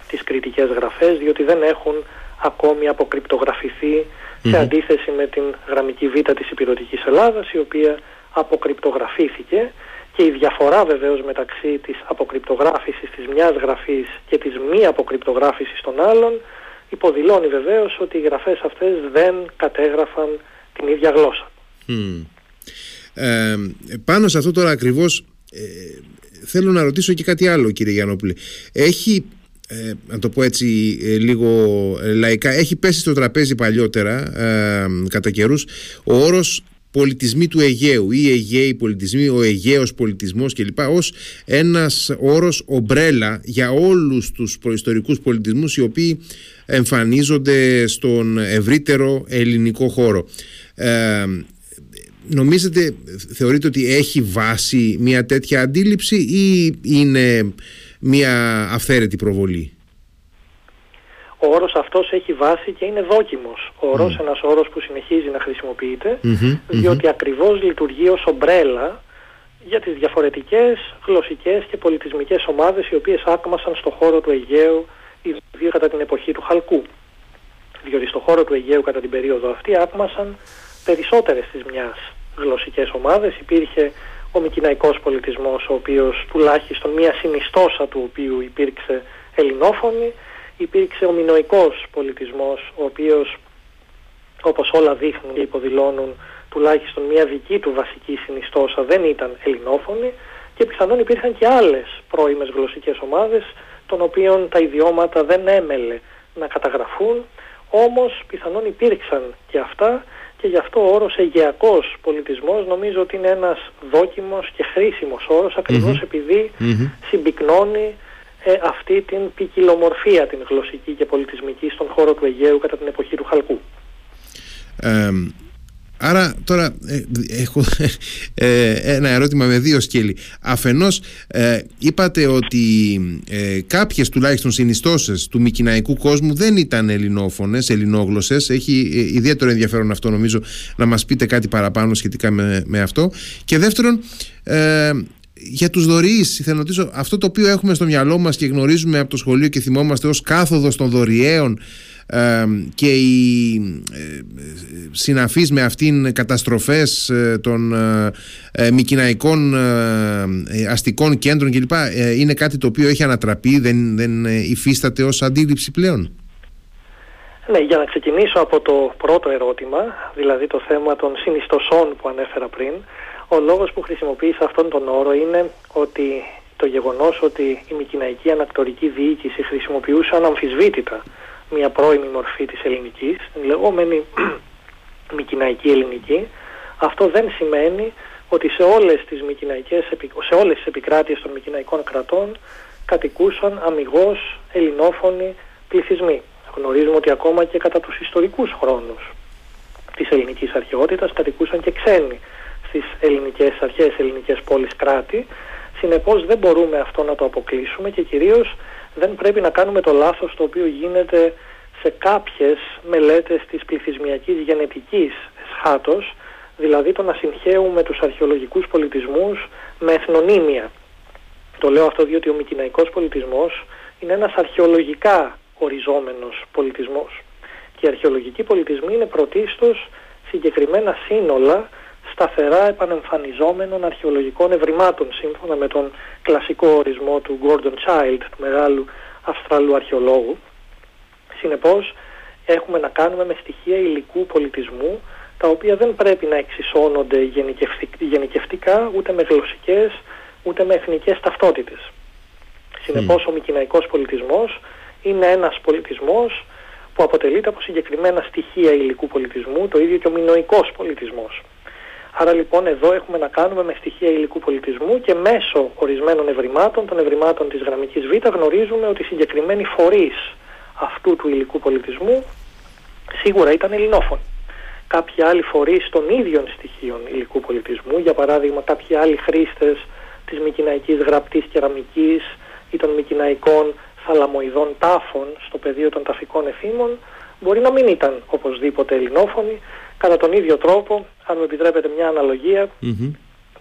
τις κριτικές γραφές διότι δεν έχουν ακόμη αποκρυπτογραφηθεί σε αντίθεση με την γραμμική β της υπηρετικής Ελλάδας η οποία αποκρυπτογραφήθηκε και η διαφορά βεβαίως μεταξύ της αποκρυπτογράφησης της μιας γραφής και της μη αποκρυπτογράφησης των άλλων υποδηλώνει βεβαίως ότι οι γραφές αυτές δεν κατέγραφαν την ίδια γλώσσα. Ε, πάνω σε αυτό τώρα ακριβώς ε, θέλω να ρωτήσω και κάτι άλλο κύριε Γιαννόπουλε. Έχει ε, να το πω έτσι ε, λίγο ε, λαϊκά έχει πέσει στο τραπέζι παλιότερα ε, κατά καιρούς ο όρος πολιτισμοί του Αιγαίου ή Αιγαίοι πολιτισμοί, ο Αιγαίος πολιτισμός κλπ. ως ένας όρος ομπρέλα για όλους τους προϊστορικούς πολιτισμούς οι οποίοι εμφανίζονται στον ευρύτερο ελληνικό χώρο. Ε, νομίζετε, θεωρείτε ότι έχει βάση μια τέτοια αντίληψη ή είναι μια αυθαίρετη προβολή. Ο όρος αυτός έχει βάση και είναι δόκιμος. Ο όρος, mm. ένας όρος που συνεχίζει να χρησιμοποιείται, διότι ακριβώς λειτουργεί ως ομπρέλα για τις διαφορετικές γλωσσικές και πολιτισμικές ομάδες οι οποίες άκμασαν στο χώρο του Αιγαίου, ιδίως κατά την εποχή του Χαλκού. Διότι στο χώρο του Αιγαίου κατά την περίοδο αυτή άκμασαν περισσότερες της μιας γλωσσικές ομάδες. Υπήρχε ο μικυναϊκός πολιτισμός, ο οποίος τουλάχιστον μία συνιστόσα του οποίου υπήρξε ελληνόφωνη, υπήρξε ο μινοϊκός πολιτισμός, ο οποίος όπως όλα δείχνουν και υποδηλώνουν τουλάχιστον μία δική του βασική συνιστόσα δεν ήταν ελληνόφωνη και πιθανόν υπήρχαν και άλλες πρώιμες γλωσσικές ομάδες των οποίων τα ιδιώματα δεν έμελε να καταγραφούν όμως πιθανόν υπήρξαν και αυτά και γι' αυτό ο όρος αιγαιακός πολιτισμός νομίζω ότι είναι ένας δόκιμος και χρήσιμος όρος επειδή συμπυκνώνει ε, αυτή την ποικιλομορφία την γλωσσική και πολιτισμική στον χώρο του Αιγαίου κατά την εποχή του Χαλκού. Άρα τώρα ε, έχω ε, ένα ερώτημα με δύο σκέλη. Αφενός ε, είπατε ότι ε, κάποιες τουλάχιστον συνιστώσεις του μικυναϊκού κόσμου δεν ήταν ελληνόφωνες, ελληνόγλωσσες. Έχει ε, ιδιαίτερο ενδιαφέρον αυτό νομίζω να μας πείτε κάτι παραπάνω σχετικά με, με αυτό. Και δεύτερον για τους δωρείς θέλω να ρωτήσω αυτό το οποίο έχουμε στο μυαλό μας και γνωρίζουμε από το σχολείο και θυμόμαστε ως κάθοδος των δωριαίων και οι ε, συναφείς με αυτήν καταστροφές ε, των ε, μικυναϊκών αστικών κέντρων κλπ. είναι κάτι το οποίο έχει ανατραπεί, δεν, δεν υφίσταται ως αντίληψη πλέον; Ναι, για να ξεκινήσω από το πρώτο ερώτημα, δηλαδή το θέμα των συνιστοσών που ανέφερα πριν, ο λόγος που χρησιμοποίησα αυτόν τον όρο είναι ότι το γεγονός ότι η Μικυναϊκή Ανακτορική Διοίκηση χρησιμοποιούσε αναμφισβήτητα μια πρώιμη μορφή της ελληνικής, την λεγόμενη <clears throat> Μικυναϊκή Ελληνική, αυτό δεν σημαίνει ότι σε όλες τις, σε όλες τις επικράτειες των Μικυναϊκών κρατών κατοικούσαν αμυγός ελληνόφωνοι πληθυσμοί. Γνωρίζουμε ότι ακόμα και κατά τους ιστορικούς χρόνους της ελληνικής αρχαιότητας κατοικούσαν και ξένοι στις ελληνικές αρχές, ελληνικές πόλεις κράτη. Συνεπώς δεν μπορούμε αυτό να το αποκλείσουμε και κυρίως δεν πρέπει να κάνουμε το λάθος το οποίο γίνεται σε κάποιες μελέτες της πληθυσμιακής γενετικής σχάτως, δηλαδή το να συγχαίουμε τους αρχαιολογικούς πολιτισμούς με εθνονύμια. Το λέω αυτό διότι ο μικυναϊκός πολιτισμός είναι ένας αρχαιολογικά οριζόμενος πολιτισμός. Και οι αρχαιολογικοί πολιτισμοί είναι πρωτίστως συγκεκριμένα σύνολα σταθερά επανεμφανιζόμενων αρχαιολογικών ευρημάτων σύμφωνα με τον κλασικό ορισμό του Gordon Child, του μεγάλου Αυστραλού αρχαιολόγου. Συνεπώς έχουμε να κάνουμε με στοιχεία υλικού πολιτισμού τα οποία δεν πρέπει να εξισώνονται γενικευτικά ούτε με γλωσσικές ούτε με εθνικές ταυτότητες. Συνεπώς ο μικυναϊκός πολιτισμός είναι ένας πολιτισμός που αποτελείται από συγκεκριμένα στοιχεία υλικού πολιτισμού, το ίδιο και ο μινοϊκός πολιτισμός. Άρα λοιπόν εδώ έχουμε να κάνουμε με στοιχεία υλικού πολιτισμού και μέσω ορισμένων ευρημάτων, των ευρημάτων της γραμμικής Β, γνωρίζουμε ότι οι συγκεκριμένοι φορείς αυτού του υλικού πολιτισμού σίγουρα ήταν ελληνόφωνοι. Κάποιοι άλλοι φορείς των ίδιων στοιχείων υλικού πολιτισμού, για παράδειγμα κάποιοι άλλοι χρήστες της μικυναϊκής γραπτής κεραμικής ή των μικυναϊκών θαλαμοειδών τάφων στο πεδίο των ταφικών εθήμων, μπορεί να μην ήταν οπωσδήποτε ελληνόφωνοι, Κατά τον ίδιο τρόπο, αν μου επιτρέπετε μια αναλογια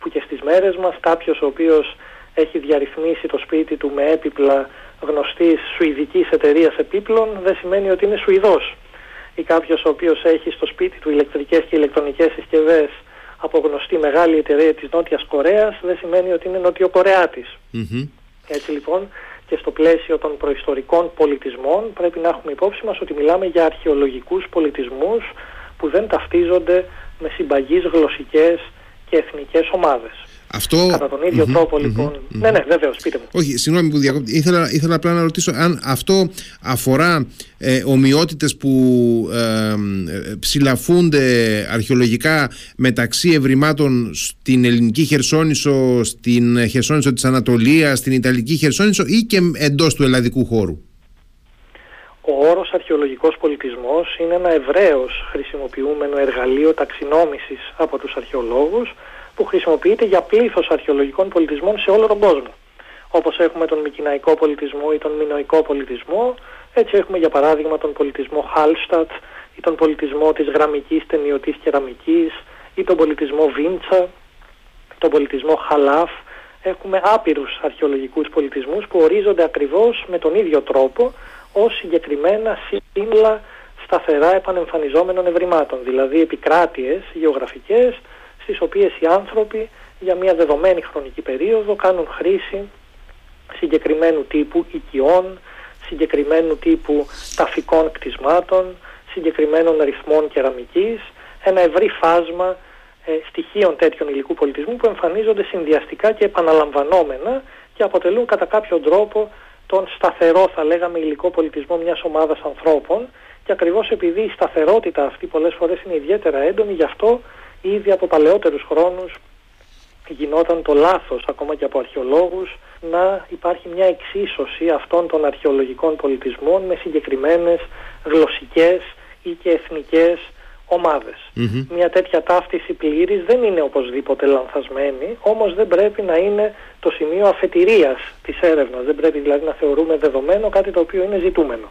που και στις μέρες μας κάποιος ο οποίος έχει διαρρυθμίσει το σπίτι του με έπιπλα γνωστής σουηδικής εταιρείας επίπλων δεν σημαίνει ότι είναι Σουηδός. Ή κάποιος ο οποίος έχει στο σπίτι του ηλεκτρικές και ηλεκτρονικές συσκευές από γνωστή μεγάλη εταιρεία της Νότιας Κορέας δεν σημαίνει ότι είναι Νοτιοκορεάτης. Έτσι λοιπόν και στο πλαίσιο των προϊστορικών πολιτισμών πρέπει να έχουμε υπόψη μας ότι μιλάμε για αρχαιολογικούς πολιτισμούς που δεν ταυτίζονται με συμπαγείς γλωσσικές και εθνικές ομάδες. Αυτό... Κατά τον ίδιο τρόπο λοιπόν. Ναι, ναι, βέβαια, πείτε μου. Όχι, συγγνώμη που διακόπτω. Ήθελα, ήθελα απλά να ρωτήσω αν αυτό αφορά ε, ομοιότητες που ε, ψηλαφούνται αρχαιολογικά μεταξύ ευρημάτων στην ελληνική Χερσόνησο, στην Χερσόνησο της Ανατολίας, στην Ιταλική Χερσόνησο ή και εντός του ελλαδικού χώρου; Ο όρος αρχαιολογικός πολιτισμός είναι ένα ευρέως χρησιμοποιούμενο εργαλείο ταξινόμησης από τους αρχαιολόγους που χρησιμοποιείται για πλήθος αρχαιολογικών πολιτισμών σε όλο τον κόσμο. Όπως έχουμε τον Μικυναϊκό πολιτισμό ή τον Μινοϊκό πολιτισμό, έτσι έχουμε για παράδειγμα τον πολιτισμό Χάλστατ ή τον πολιτισμό της γραμμικής ταινιωτής κεραμικής ή τον πολιτισμό Βίντσα, τον πολιτισμό Χαλάφ. Έχουμε άπειρους αρχαιολογικούς πολιτισμούς που ορίζονται ακριβώς με τον ίδιο τρόπο ως συγκεκριμένα σύνολα σταθερά επανεμφανιζόμενων ευρημάτων, δηλαδή επικράτειες γεωγραφικές στις οποίες οι άνθρωποι για μια δεδομένη χρονική περίοδο κάνουν χρήση συγκεκριμένου τύπου οικειών, συγκεκριμένου τύπου ταφικών κτισμάτων, συγκεκριμένων ρυθμών κεραμικής, ένα ευρύ φάσμα ε, στοιχείων τέτοιων υλικού πολιτισμού που εμφανίζονται συνδυαστικά και επαναλαμβανόμενα και αποτελούν κατά κάποιο τρόπο τον σταθερό θα λέγαμε υλικό πολιτισμό μιας ομάδας ανθρώπων και ακριβώς επειδή η σταθερότητα αυτή πολλές φορές είναι ιδιαίτερα έντονη γι' αυτό ήδη από παλαιότερους χρόνους γινόταν το λάθος ακόμα και από αρχαιολόγους να υπάρχει μια εξίσωση αυτών των αρχαιολογικών πολιτισμών με συγκεκριμένες γλωσσικές ή και εθνικές Μια τέτοια ταύτιση πλήρης δεν είναι οπωσδήποτε λανθασμένη, όμως δεν πρέπει να είναι το σημείο αφετηρίας της έρευνας. Δεν πρέπει δηλαδή να θεωρούμε δεδομένο κάτι το οποίο είναι ζητούμενο.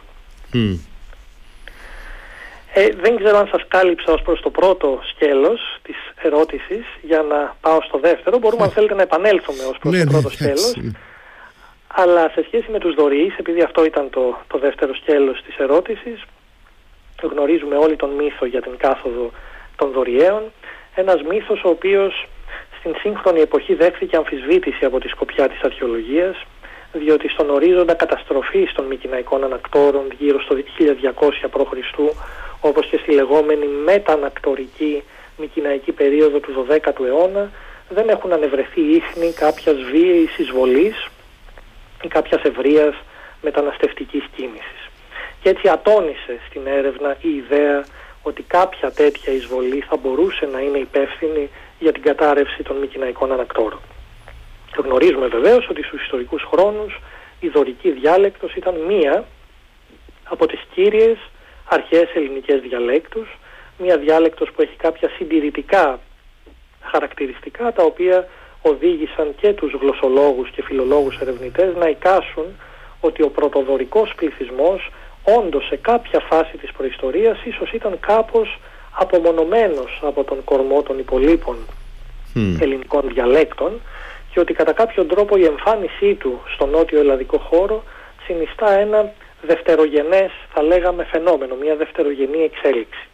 Ε, δεν ξέρω αν σας κάλυψα ως προς το πρώτο σκέλος της ερώτησης για να πάω στο δεύτερο. Μπορούμε αν θέλετε να επανέλθουμε ως προς το ναι, πρώτο ναι, σκέλος. Αλλά σε σχέση με τους δωρείς, επειδή αυτό ήταν το, το δεύτερο σκέλος της ερώτησης, γνωρίζουμε όλοι τον μύθο για την κάθοδο των δωριαίων. Ένας μύθος ο οποίος στην σύγχρονη εποχή δέχθηκε αμφισβήτηση από τη σκοπιά της αρχαιολογίας, διότι στον ορίζοντα καταστροφής των Μικυναϊκών ανακτόρων γύρω στο 1200 π.Χ όπως και στη λεγόμενη μετανακτορική μικυναϊκή περίοδο του 12ου αιώνα δεν έχουν ανεβρεθεί ίχνη κάποιας βίαιης εισβολής ή κάποιας ευρείας μεταναστευτικής κίνησης. Και έτσι ατόνισε στην έρευνα η ιδέα ότι κάποια τέτοια εισβολή θα μπορούσε να είναι υπεύθυνη για την κατάρρευση των μικυναϊκών ανακτόρων. Γνωρίζουμε βεβαίως ότι στους ιστορικούς χρόνους η δωρική διάλεκτος ήταν μία από τις κύριες αρχαίες ελληνικές διαλέκτους, μια διάλεκτος που έχει κάποια συντηρητικά χαρακτηριστικά τα οποία οδήγησαν και τους γλωσσολόγους και φιλολόγους ερευνητές να εικάσουν ότι ο πρωτοδορικός πληθυσμός όντως σε κάποια φάση της προϊστορίας ίσως ήταν κάπως απομονωμένος από τον κορμό των υπολείπων ελληνικών διαλέκτων και ότι κατά κάποιο τρόπο η εμφάνισή του στο νότιο ελλαδικό χώρο συνιστά ένα δευτερογενές θα λέγαμε φαινόμενο, μια δευτερογενή εξέλιξη.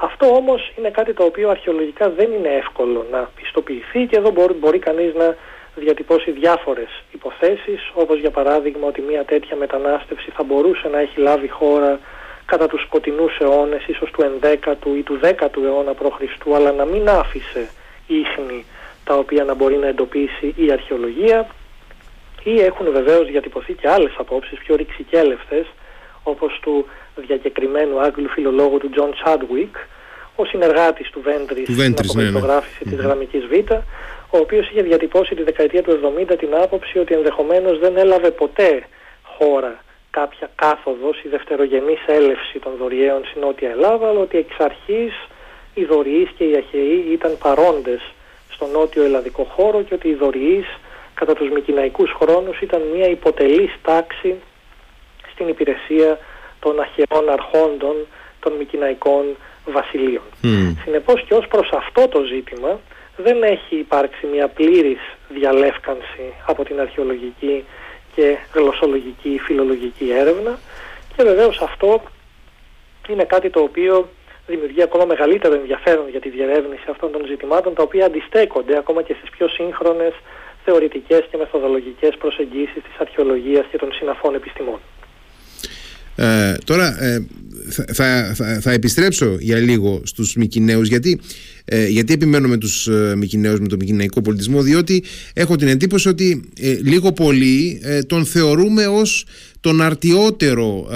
Αυτό όμως είναι κάτι το οποίο αρχαιολογικά δεν είναι εύκολο να πιστοποιηθεί και εδώ μπορεί, μπορεί κανείς να διατυπώσει διάφορες υποθέσεις όπως για παράδειγμα ότι μια τέτοια μετανάστευση θα μπορούσε να έχει λάβει χώρα κατά τους σκοτεινούς αιώνες ίσως του 11ου ή του 10ου αιώνα π.Χ. αλλά να μην άφησε ίχνη τα οποία να μπορεί να εντοπίσει η αρχαιολογία ή έχουν βεβαίως διατυπωθεί και άλλες απόψεις πιο ρηξικέλευθες όπως του διακεκριμένου Άγγλου φιλολόγου του Τζον Chadwick ο συνεργάτης του Βέντρις στην αποκρυπτογράφηση ναι, ναι. της γραμμικής Β ο οποίος είχε διατυπώσει τη δεκαετία του 70 την άποψη ότι ενδεχομένως δεν έλαβε ποτέ χώρα κάποια κάθοδος ή δευτερογενής έλευση των Δωριέων στην Νότια Ελλάδα αλλά ότι εξ αρχής οι Δωριείς και οι Αχαιοί ήταν παρόντες στο νότιο ελλαδικό χώρο και ότι οι δωριείς κατά τους μικυναϊκούς χρόνους ήταν μια υποτελής τάξη στην υπηρεσία των αρχαίων αρχόντων των μικυναϊκών βασιλείων. Mm. Συνεπώς και ως προς αυτό το ζήτημα δεν έχει υπάρξει μια πλήρης διαλεύκανση από την αρχαιολογική και γλωσσολογική φιλολογική έρευνα και βεβαίως αυτό είναι κάτι το οποίο δημιουργεί ακόμα μεγαλύτερο ενδιαφέρον για τη διερεύνηση αυτών των ζητημάτων τα οποία αντιστέκονται ακόμα και στις πιο σύγχρονες θεωρητικές και μεθοδολογικές προσεγγίσεις της αρχαιολογίας και των συναφών επιστημών. Ε, τώρα ε, θα, θα, θα, επιστρέψω για λίγο στους Μικυναίους γιατί, ε, γιατί επιμένω με τους ε, Μικυναίους με τον Μικυναϊκό πολιτισμό διότι έχω την εντύπωση ότι ε, λίγο πολύ τον θεωρούμε ως τον αρτιότερο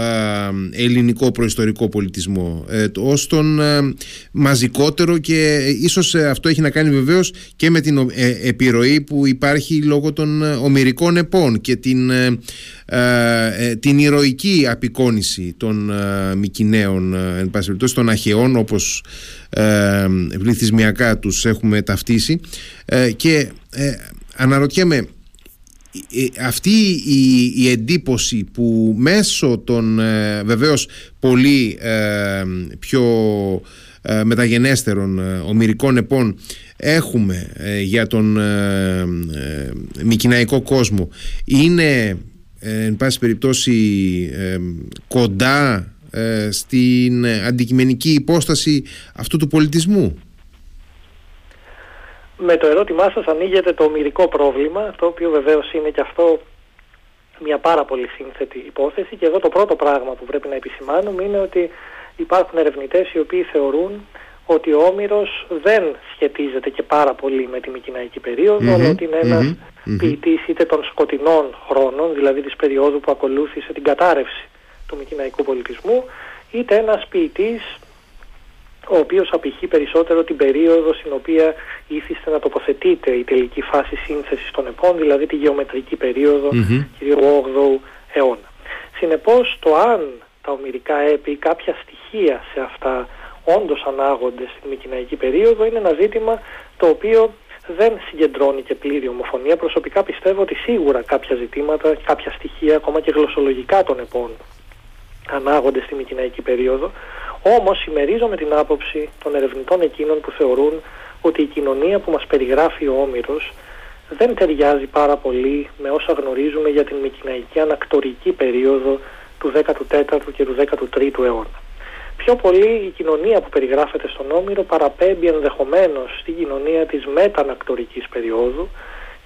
ελληνικό προϊστορικό πολιτισμό ε, ως τον μαζικότερο και ίσως αυτό έχει να κάνει βεβαίως και με την επιρροή που υπάρχει λόγω των ομυρικών επών και την, την ηρωική απεικόνηση των Μικυναίων εν πάση των Αχαιών όπως πληθυσμιακά τους έχουμε ταυτίσει. Και αναρωτιέμαι αυτή η, η εντύπωση που μέσω των ε, βεβαίως πολύ ε, πιο ε, μεταγενέστερων ε, ομυρικών επών έχουμε για τον μικυναϊκό κόσμο είναι εν πάση περιπτώσει κοντά στην αντικειμενική υπόσταση αυτού του πολιτισμού με το ερώτημά σας ανοίγεται το ομυρικό πρόβλημα, το οποίο βεβαίως είναι και αυτό μια πάρα πολύ σύνθετη υπόθεση. Και εδώ το πρώτο πράγμα που πρέπει να επισημάνουμε είναι ότι υπάρχουν ερευνητές οι οποίοι θεωρούν ότι ο Όμηρος δεν σχετίζεται και πάρα πολύ με τη Μικυναϊκή περίοδο, αλλά ότι είναι ένας mm ποιητής είτε των σκοτεινών χρόνων, δηλαδή της περίοδου που ακολούθησε την κατάρρευση του Μικυναϊκού πολιτισμού, είτε ένας ποιητής ο οποίος απηχεί περισσότερο την περίοδο στην οποία ήθιστε να τοποθετείται η τελική φάση σύνθεσης των επών, δηλαδή τη γεωμετρική περίοδο mm-hmm. κυρίου 8ου αιώνα. Συνεπώς το αν τα ομυρικά έπι κάποια στοιχεία σε αυτά όντως ανάγονται στην Μικυναϊκή περίοδο είναι ένα ζήτημα το οποίο δεν συγκεντρώνει και πλήρη ομοφωνία. Προσωπικά πιστεύω ότι σίγουρα κάποια ζητήματα, κάποια στοιχεία ακόμα και γλωσσολογικά των επών ανάγονται στη Μικυναϊκή περίοδο όμως συμμερίζομαι την άποψη των ερευνητών εκείνων που θεωρούν ότι η κοινωνία που μας περιγράφει ο Όμηρος δεν ταιριάζει πάρα πολύ με όσα γνωρίζουμε για την Μικυναϊκή ανακτορική περίοδο του 14ου και του 13ου αιώνα. Πιο πολύ η κοινωνία που περιγράφεται στον Όμηρο παραπέμπει ενδεχομένως στην κοινωνία της μετανακτορικής περίοδου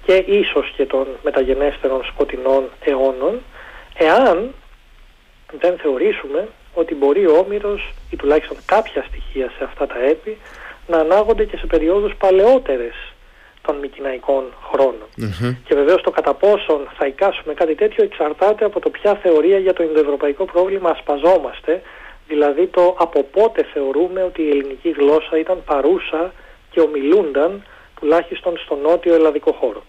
και ίσως και των μεταγενέστερων σκοτεινών αιώνων, εάν δεν θεωρήσουμε ότι μπορεί ο Όμηρος ή τουλάχιστον κάποια στοιχεία σε αυτά τα έπι να ανάγονται και σε περιόδους παλαιότερες των μικυναϊκών Και βεβαίως το κατά πόσον θα εικάσουμε κάτι τέτοιο εξαρτάται από το ποια θεωρία για το Ινδοευρωπαϊκό πρόβλημα ασπαζόμαστε, δηλαδή το από πότε θεωρούμε ότι η ελληνική γλώσσα ήταν παρούσα και ομιλούνταν τουλάχιστον στο νότιο ελλαδικό χώρο.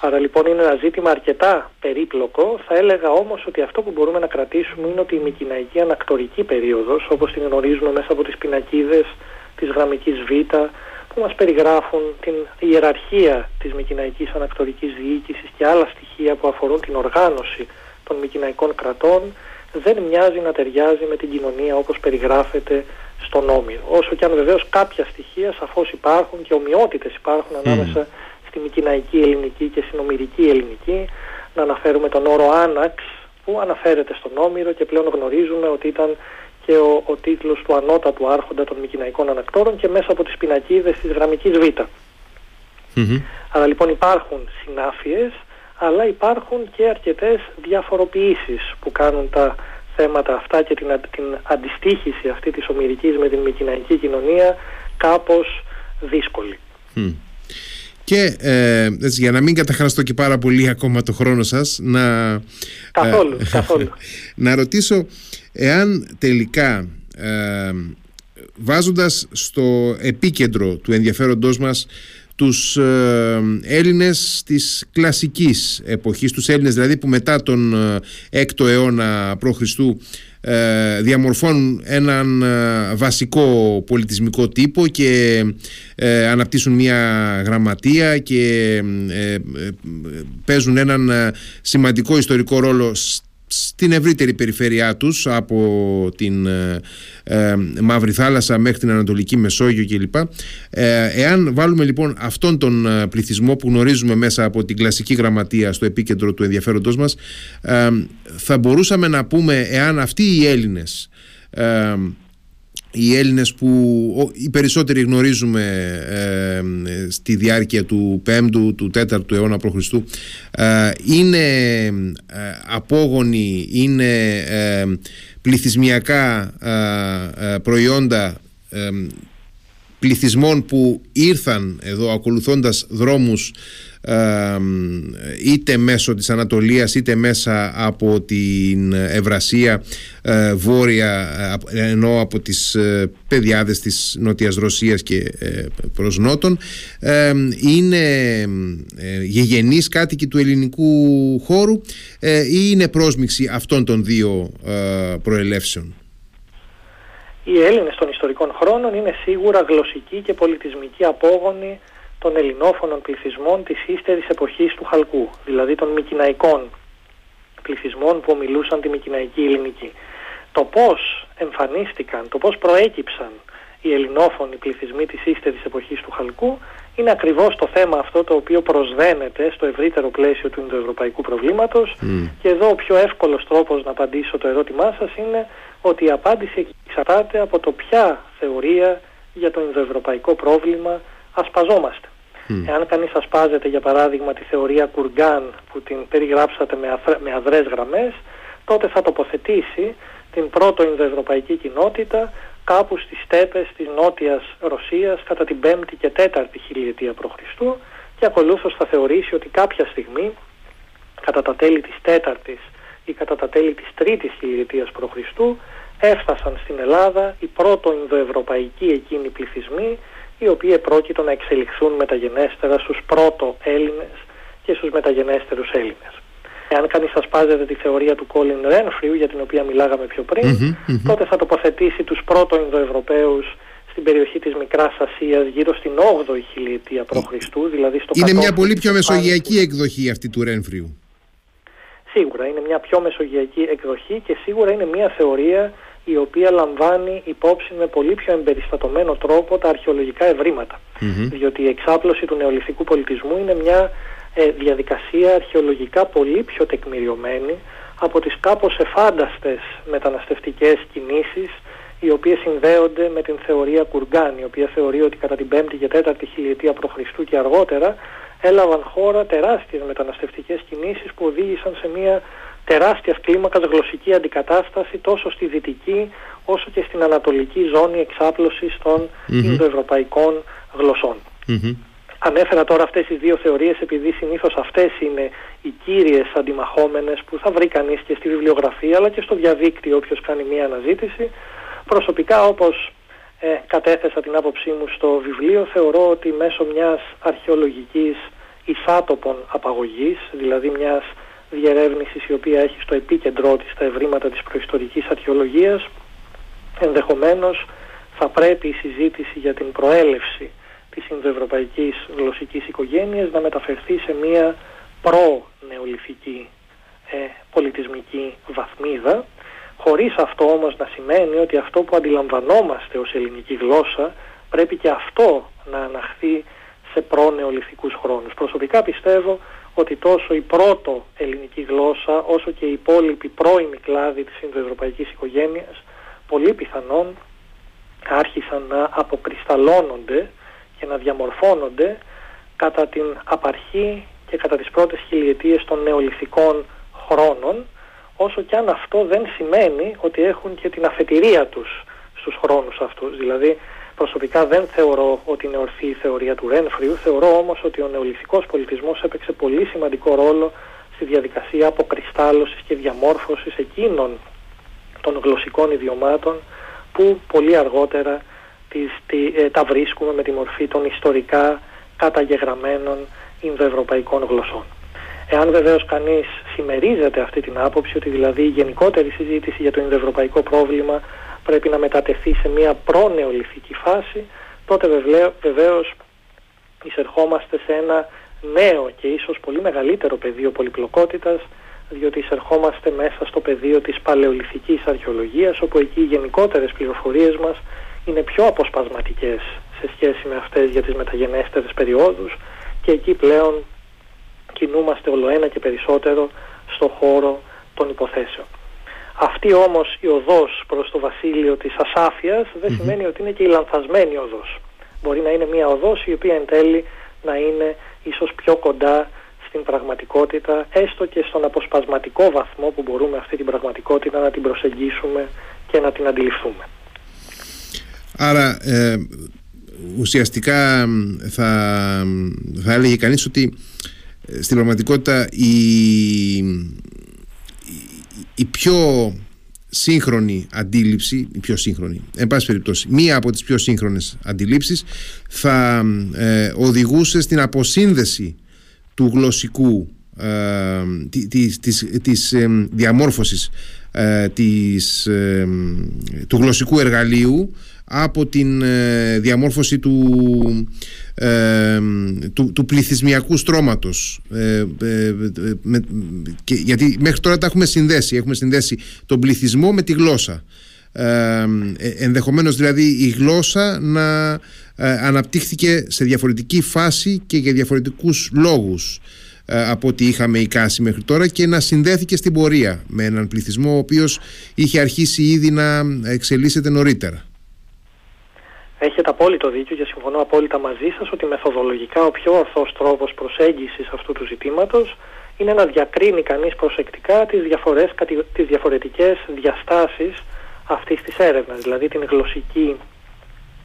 Άρα λοιπόν είναι ένα ζήτημα αρκετά περίπλοκο. Θα έλεγα όμως ότι αυτό που μπορούμε να κρατήσουμε είναι ότι η Μικυναϊκή ανακτορική περίοδος, όπως την γνωρίζουμε μέσα από τις πινακίδες της γραμμικής Β, που μας περιγράφουν την ιεραρχία της Μικυναϊκής ανακτορικής διοίκησης και άλλα στοιχεία που αφορούν την οργάνωση των Μικυναϊκών κρατών, δεν μοιάζει να ταιριάζει με την κοινωνία όπως περιγράφεται στον Όμηρο. Όσο και αν βεβαίως κάποια στοιχεία σαφώς υπάρχουν και ομοιότητες υπάρχουν ανάμεσα στη Μικυναϊκή Ελληνική και στην Ελληνική, να αναφέρουμε τον όρο Άναξ που αναφέρεται στον Όμηρο και πλέον γνωρίζουμε ότι ήταν και ο, ο τίτλος του ανώτατου άρχοντα των Μικυναϊκών Ανακτόρων και μέσα από τις πινακίδες της γραμμικής Β. mm Άρα λοιπόν υπάρχουν συνάφειες αλλά υπάρχουν και αρκετές διαφοροποιήσεις που κάνουν τα θέματα αυτά και την, την αντιστοίχηση αυτή της ομυρικής με την Μικυναϊκή κοινωνία κάπως δύσκολη. Και ε, έτσι, για να μην καταχραστώ και πάρα πολύ ακόμα το χρόνο σας να, καθόλου, ε, καθόλου. <laughs> να ρωτήσω εάν τελικά ε, βάζοντας στο επίκεντρο του ενδιαφέροντός μας τους ε, Έλληνες της κλασικής εποχής, τους Έλληνες δηλαδή που μετά τον 6ο ε, αιώνα π.Χ. Ε, διαμορφώνουν έναν ε, βασικό πολιτισμικό τύπο και ε, αναπτύσσουν μια γραμματεία και παίζουν έναν σημαντικό ιστορικό ρόλο στην ευρύτερη περιφέρειά τους από την ε, ε, Μαύρη Θάλασσα μέχρι την Ανατολική Μεσόγειο κλπ. Ε, εάν βάλουμε λοιπόν αυτόν τον πληθυσμό που γνωρίζουμε μέσα από την κλασική γραμματεία στο επίκεντρο του ενδιαφέροντός μας θα μπορούσαμε να πούμε εάν αυτοί οι Έλληνες οι Έλληνες που οι περισσότεροι γνωρίζουμε ε, στη διάρκεια του 5ου, του 4ου αιώνα π.Χ. Ε, είναι ε, απόγονοι, είναι ε, πληθυσμιακά προϊόντα πληθυσμών που ήρθαν εδώ ακολουθώντας δρόμους είτε μέσω της Ανατολίας είτε μέσα από την Ευρασία ε, βόρεια ενώ από τις ε, παιδιάδες της Νότιας Ρωσίας και ε, προς Νότον είναι γεγενείς κάτοικοι του ελληνικού χώρου ή είναι πρόσμιξη αυτών των δύο προελεύσεων; Οι Έλληνες των ιστορικών χρόνων είναι σίγουρα γλωσσικοί και πολιτισμικοί απόγονοι των ελληνόφωνων πληθυσμών της ύστερης εποχής του Χαλκού, δηλαδή των Μικυναϊκών πληθυσμών που ομιλούσαν τη Μικυναϊκή Ελληνική. Το πώς εμφανίστηκαν, το πώς προέκυψαν οι ελληνόφωνοι πληθυσμοί της ύστερης εποχής του Χαλκού είναι ακριβώς το θέμα αυτό το οποίο προσδένεται στο ευρύτερο πλαίσιο του Ινδοευρωπαϊκού προβλήματος και εδώ ο πιο εύκολος τρόπος να απαντήσω το ερώτημά σας είναι ότι η απάντηση εξαρτάται από το ποια θεωρία για το Ινδοευρωπαϊκό πρόβλημα ασπαζόμαστε. Mm. Εάν κανείς ασπάζεται για παράδειγμα τη θεωρία Κουργκάν που την περιγράψατε με, αθρε, με αδρές γραμμές, τότε θα τοποθετήσει την πρώτο Ινδοευρωπαϊκή κοινότητα κάπου στις στέπες της νότιας Ρωσίας κατά την 5η και 4η χιλιετία π.Χ. και ακολούθως θα θεωρήσει ότι κάποια στιγμή κατά τα τέλη της 4ης ή κατά τα τέλη της 3ης χιλιετίας π.Χ. έφτασαν στην Ελλάδα οι πρώτο Ινδοευρωπαϊκοί εκείνοι πληθυσμοί οι οποίοι επρόκειτο να εξελιχθούν μεταγενέστερα στους πρώτο Έλληνες και στους μεταγενέστερους Έλληνες. Εάν κανείς ασπάζεται τη θεωρία του Κόλιν Ρένφριου, για την οποία μιλάγαμε πιο πριν, τότε θα τοποθετήσει τους πρώτο Ινδοευρωπαίους στην περιοχή της Μικράς Ασίας γύρω στην 8η χιλιετία π.Χ. Δηλαδή στο είναι μια πολύ πιο μεσογειακή εκδοχή αυτή του Ρένφριου. Σίγουρα είναι μια πιο μεσογειακή εκδοχή και σίγουρα είναι μια θεωρία η οποία λαμβάνει υπόψη με πολύ πιο εμπεριστατωμένο τρόπο τα αρχαιολογικά ευρήματα. Διότι η εξάπλωση του νεολιθικού πολιτισμού είναι μια ε, διαδικασία αρχαιολογικά πολύ πιο τεκμηριωμένη από τις κάπως εφάνταστες μεταναστευτικές κινήσεις οι οποίες συνδέονται με την θεωρία Κουργκάν, η οποία θεωρεί ότι κατά την 5η και 4η χιλιετία π.Χ. και αργότερα έλαβαν χώρα τεράστιες μεταναστευτικές κινήσεις που οδήγησαν σε μια τεράστιας κλίμακας γλωσσική αντικατάσταση τόσο στη δυτική όσο και στην ανατολική ζώνη εξάπλωσης των mm-hmm. Ινδοευρωπαϊκών γλωσσών. Ανέφερα τώρα αυτές τις δύο θεωρίες επειδή συνήθως αυτές είναι οι κύριες αντιμαχόμενες που θα βρει κανείς και στη βιβλιογραφία αλλά και στο διαδίκτυο όποιος κάνει μία αναζήτηση. Προσωπικά όπως ε, κατέθεσα την άποψή μου στο βιβλίο. Θεωρώ ότι μέσω μιας αρχαιολογικής εισάτοπων απαγωγής, δηλαδή μιας διερεύνησης η οποία έχει στο επίκεντρό της τα ευρήματα της προϊστορικής αρχαιολογίας ενδεχομένως θα πρέπει η συζήτηση για την προέλευση της Ινδοευρωπαϊκής γλωσσικής οικογένειας να μεταφερθεί σε μια προ-νεολιθική ε, πολιτισμική βαθμίδα χωρίς αυτό όμως να σημαίνει ότι αυτό που αντιλαμβανόμαστε ως ελληνική γλώσσα πρέπει και αυτό να αναχθεί σε προ-νεολιθικούς χρόνους. Προσωπικά πιστεύω ότι τόσο η πρώτο ελληνική γλώσσα όσο και η υπόλοιπη πρώιμη κλάδη της Ινδοευρωπαϊκής οικογένειας πολύ πιθανόν άρχισαν να αποκρισταλώνονται και να διαμορφώνονται κατά την απαρχή και κατά τις πρώτες χιλιετίες των νεολιθικών χρόνων όσο και αν αυτό δεν σημαίνει ότι έχουν και την αφετηρία τους στους χρόνους αυτούς. Δηλαδή Προσωπικά δεν θεωρώ ότι είναι ορθή η θεωρία του Ρένφριου, θεωρώ όμως ότι ο νεολιθικός πολιτισμός έπαιξε πολύ σημαντικό ρόλο στη διαδικασία αποκριστάλλωσης και διαμόρφωσης εκείνων των γλωσσικών ιδιωμάτων που πολύ αργότερα τις, ε, τα βρίσκουμε με τη μορφή των ιστορικά καταγεγραμμένων Ινδοευρωπαϊκών γλωσσών. Εάν βεβαίως κανείς συμμερίζεται αυτή την άποψη ότι δηλαδή η γενικότερη συζήτηση για το Ινδοευρωπαϊκό πρόβλημα πρέπει να μετατεθεί σε μια προνεολιθική φάση, τότε βεβαίως εισερχόμαστε σε ένα νέο και ίσως πολύ μεγαλύτερο πεδίο πολυπλοκότητας, διότι εισερχόμαστε μέσα στο πεδίο της παλαιολιθικής αρχαιολογίας, όπου εκεί οι γενικότερες πληροφορίες μας είναι πιο αποσπασματικές σε σχέση με αυτές για τις μεταγενέστερες περιόδους και εκεί πλέον κινούμαστε ολοένα και περισσότερο στο χώρο των υποθέσεων. Αυτή όμως η οδός προς το βασίλειο της ασάφειας δεν σημαίνει ότι είναι και η λανθασμένη οδός. Μπορεί να είναι μια οδός η οποία εν τέλει να είναι ίσως πιο κοντά στην πραγματικότητα, έστω και στον αποσπασματικό βαθμό που μπορούμε αυτή την πραγματικότητα να την προσεγγίσουμε και να την αντιληφθούμε. Άρα ε, ουσιαστικά θα, θα έλεγε κανείς ότι ε, στην πραγματικότητα η, η, πιο σύγχρονη αντίληψη, η πιο σύγχρονη, εν πάση περιπτώσει, μία από τις πιο σύγχρονες αντιλήψεις θα ε, οδηγούσε στην αποσύνδεση του γλωσσικού ε, της, της, της διαμόρφωσης της, του γλωσσικού εργαλείου από την ε, διαμόρφωση του, ε, του, του πληθυσμιακού στρώματος. Ε, και, γιατί μέχρι τώρα τα έχουμε συνδέσει. Έχουμε συνδέσει τον πληθυσμό με τη γλώσσα. Ενδεχομένως δηλαδή η γλώσσα να αναπτύχθηκε σε διαφορετική φάση και για διαφορετικούς λόγους από ό,τι είχαμε εικάσει μέχρι τώρα και να συνδέθηκε στην πορεία με έναν πληθυσμό ο οποίος είχε αρχίσει ήδη να εξελίσσεται νωρίτερα. Έχετε απόλυτο δίκιο και συμφωνώ απόλυτα μαζί σας ότι μεθοδολογικά ο πιο ορθός τρόπος προσέγγισης αυτού του ζητήματος είναι να διακρίνει κανείς προσεκτικά τις, διαφορές, τις διαφορετικές διαστάσεις αυτής της έρευνας, δηλαδή την γλωσσική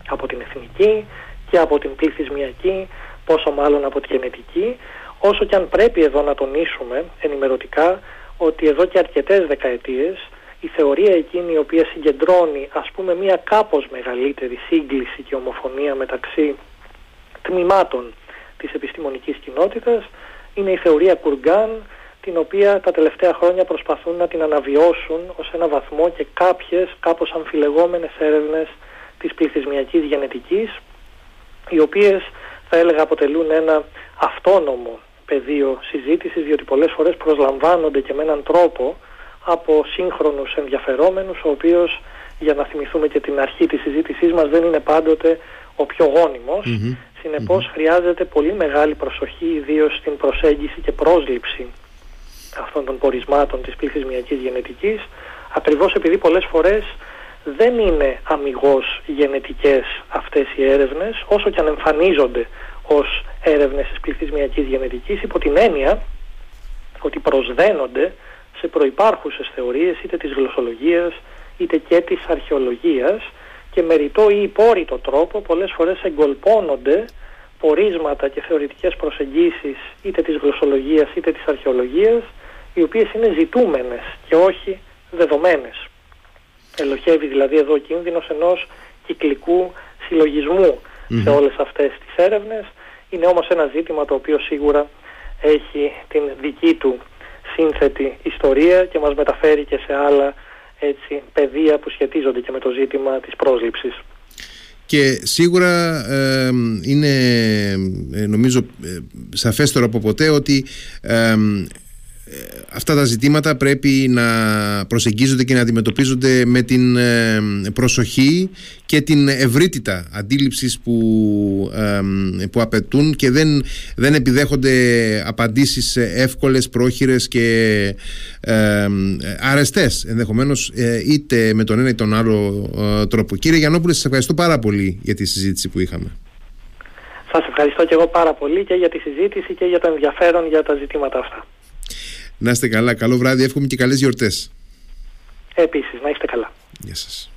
από την εθνική και από την πληθυσμιακή, πόσο μάλλον από τη γενετική, όσο και αν πρέπει εδώ να τονίσουμε ενημερωτικά ότι εδώ και αρκετές δεκαετίες η θεωρία εκείνη η οποία συγκεντρώνει ας πούμε μια κάπως μεγαλύτερη σύγκληση και ομοφωνία μεταξύ τμήματων της επιστημονικής κοινότητας είναι η θεωρία Κουργκάν την οποία τα τελευταία χρόνια προσπαθούν να την αναβιώσουν ως ένα βαθμό και κάποιες κάπως αμφιλεγόμενες έρευνες της πληθυσμιακής γενετικής οι οποίες θα έλεγα αποτελούν ένα αυτόνομο πεδίο συζήτησης διότι πολλές φορές προσλαμβάνονται και με έναν τρόπο από σύγχρονους ενδιαφερόμενους, ο οποίος, για να θυμηθούμε και την αρχή της συζήτησής μας, δεν είναι πάντοτε ο πιο γόνιμος. mm συνεπως χρειάζεται πολύ μεγάλη προσοχή, ιδίως στην προσέγγιση και πρόσληψη αυτών των πορισμάτων της πληθυσμιακής γενετικής, ακριβώς επειδή πολλές φορές δεν είναι αμυγός γενετικές αυτές οι έρευνες, όσο και αν εμφανίζονται ως έρευνες της πληθυσμιακής γενετικής, υπό την έννοια ότι προσδένονται σε προϋπάρχουσες θεωρίες είτε της γλωσσολογίας είτε και της αρχαιολογίας και με ρητό ή υπόρρητο τρόπο πολλές φορές εγκολπώνονται πορίσματα και θεωρητικές προσεγγίσεις είτε της γλωσσολογίας είτε της αρχαιολογίας οι οποίες είναι ζητούμενες και όχι δεδομένες. Ελοχεύει δηλαδή εδώ ο κίνδυνος ενός κυκλικού σε όλες αυτές τις έρευνες. Είναι όμως ένα ζήτημα το οποίο σίγουρα έχει την δική του σύνθετη ιστορία και μας μεταφέρει και σε άλλα έτσι, πεδία που σχετίζονται και με το ζήτημα της πρόσληψης. Και σίγουρα είναι ε, νομίζω ε, σαφέστερο από ποτέ ότι αυτά τα ζητήματα πρέπει να προσεγγίζονται και να αντιμετωπίζονται με την ε, προσοχή και την ευρύτητα αντίληψης που, που απαιτούν και δεν, δεν επιδέχονται απαντήσεις εύκολες, πρόχειρες και ε, αρεστές ενδεχομένως ε, είτε με τον ένα ή τον άλλο ε, τρόπο. Κύριε Γιαννόπουλε, σας ευχαριστώ πάρα πολύ για τη συζήτηση που είχαμε. Σας ευχαριστώ και εγώ πάρα πολύ και για τη συζήτηση και για το ενδιαφέρον για τα ζητήματα αυτά. Να είστε καλά. Καλό βράδυ. Εύχομαι και καλές γιορτές. Επίσης, να είστε καλά. Γεια σας.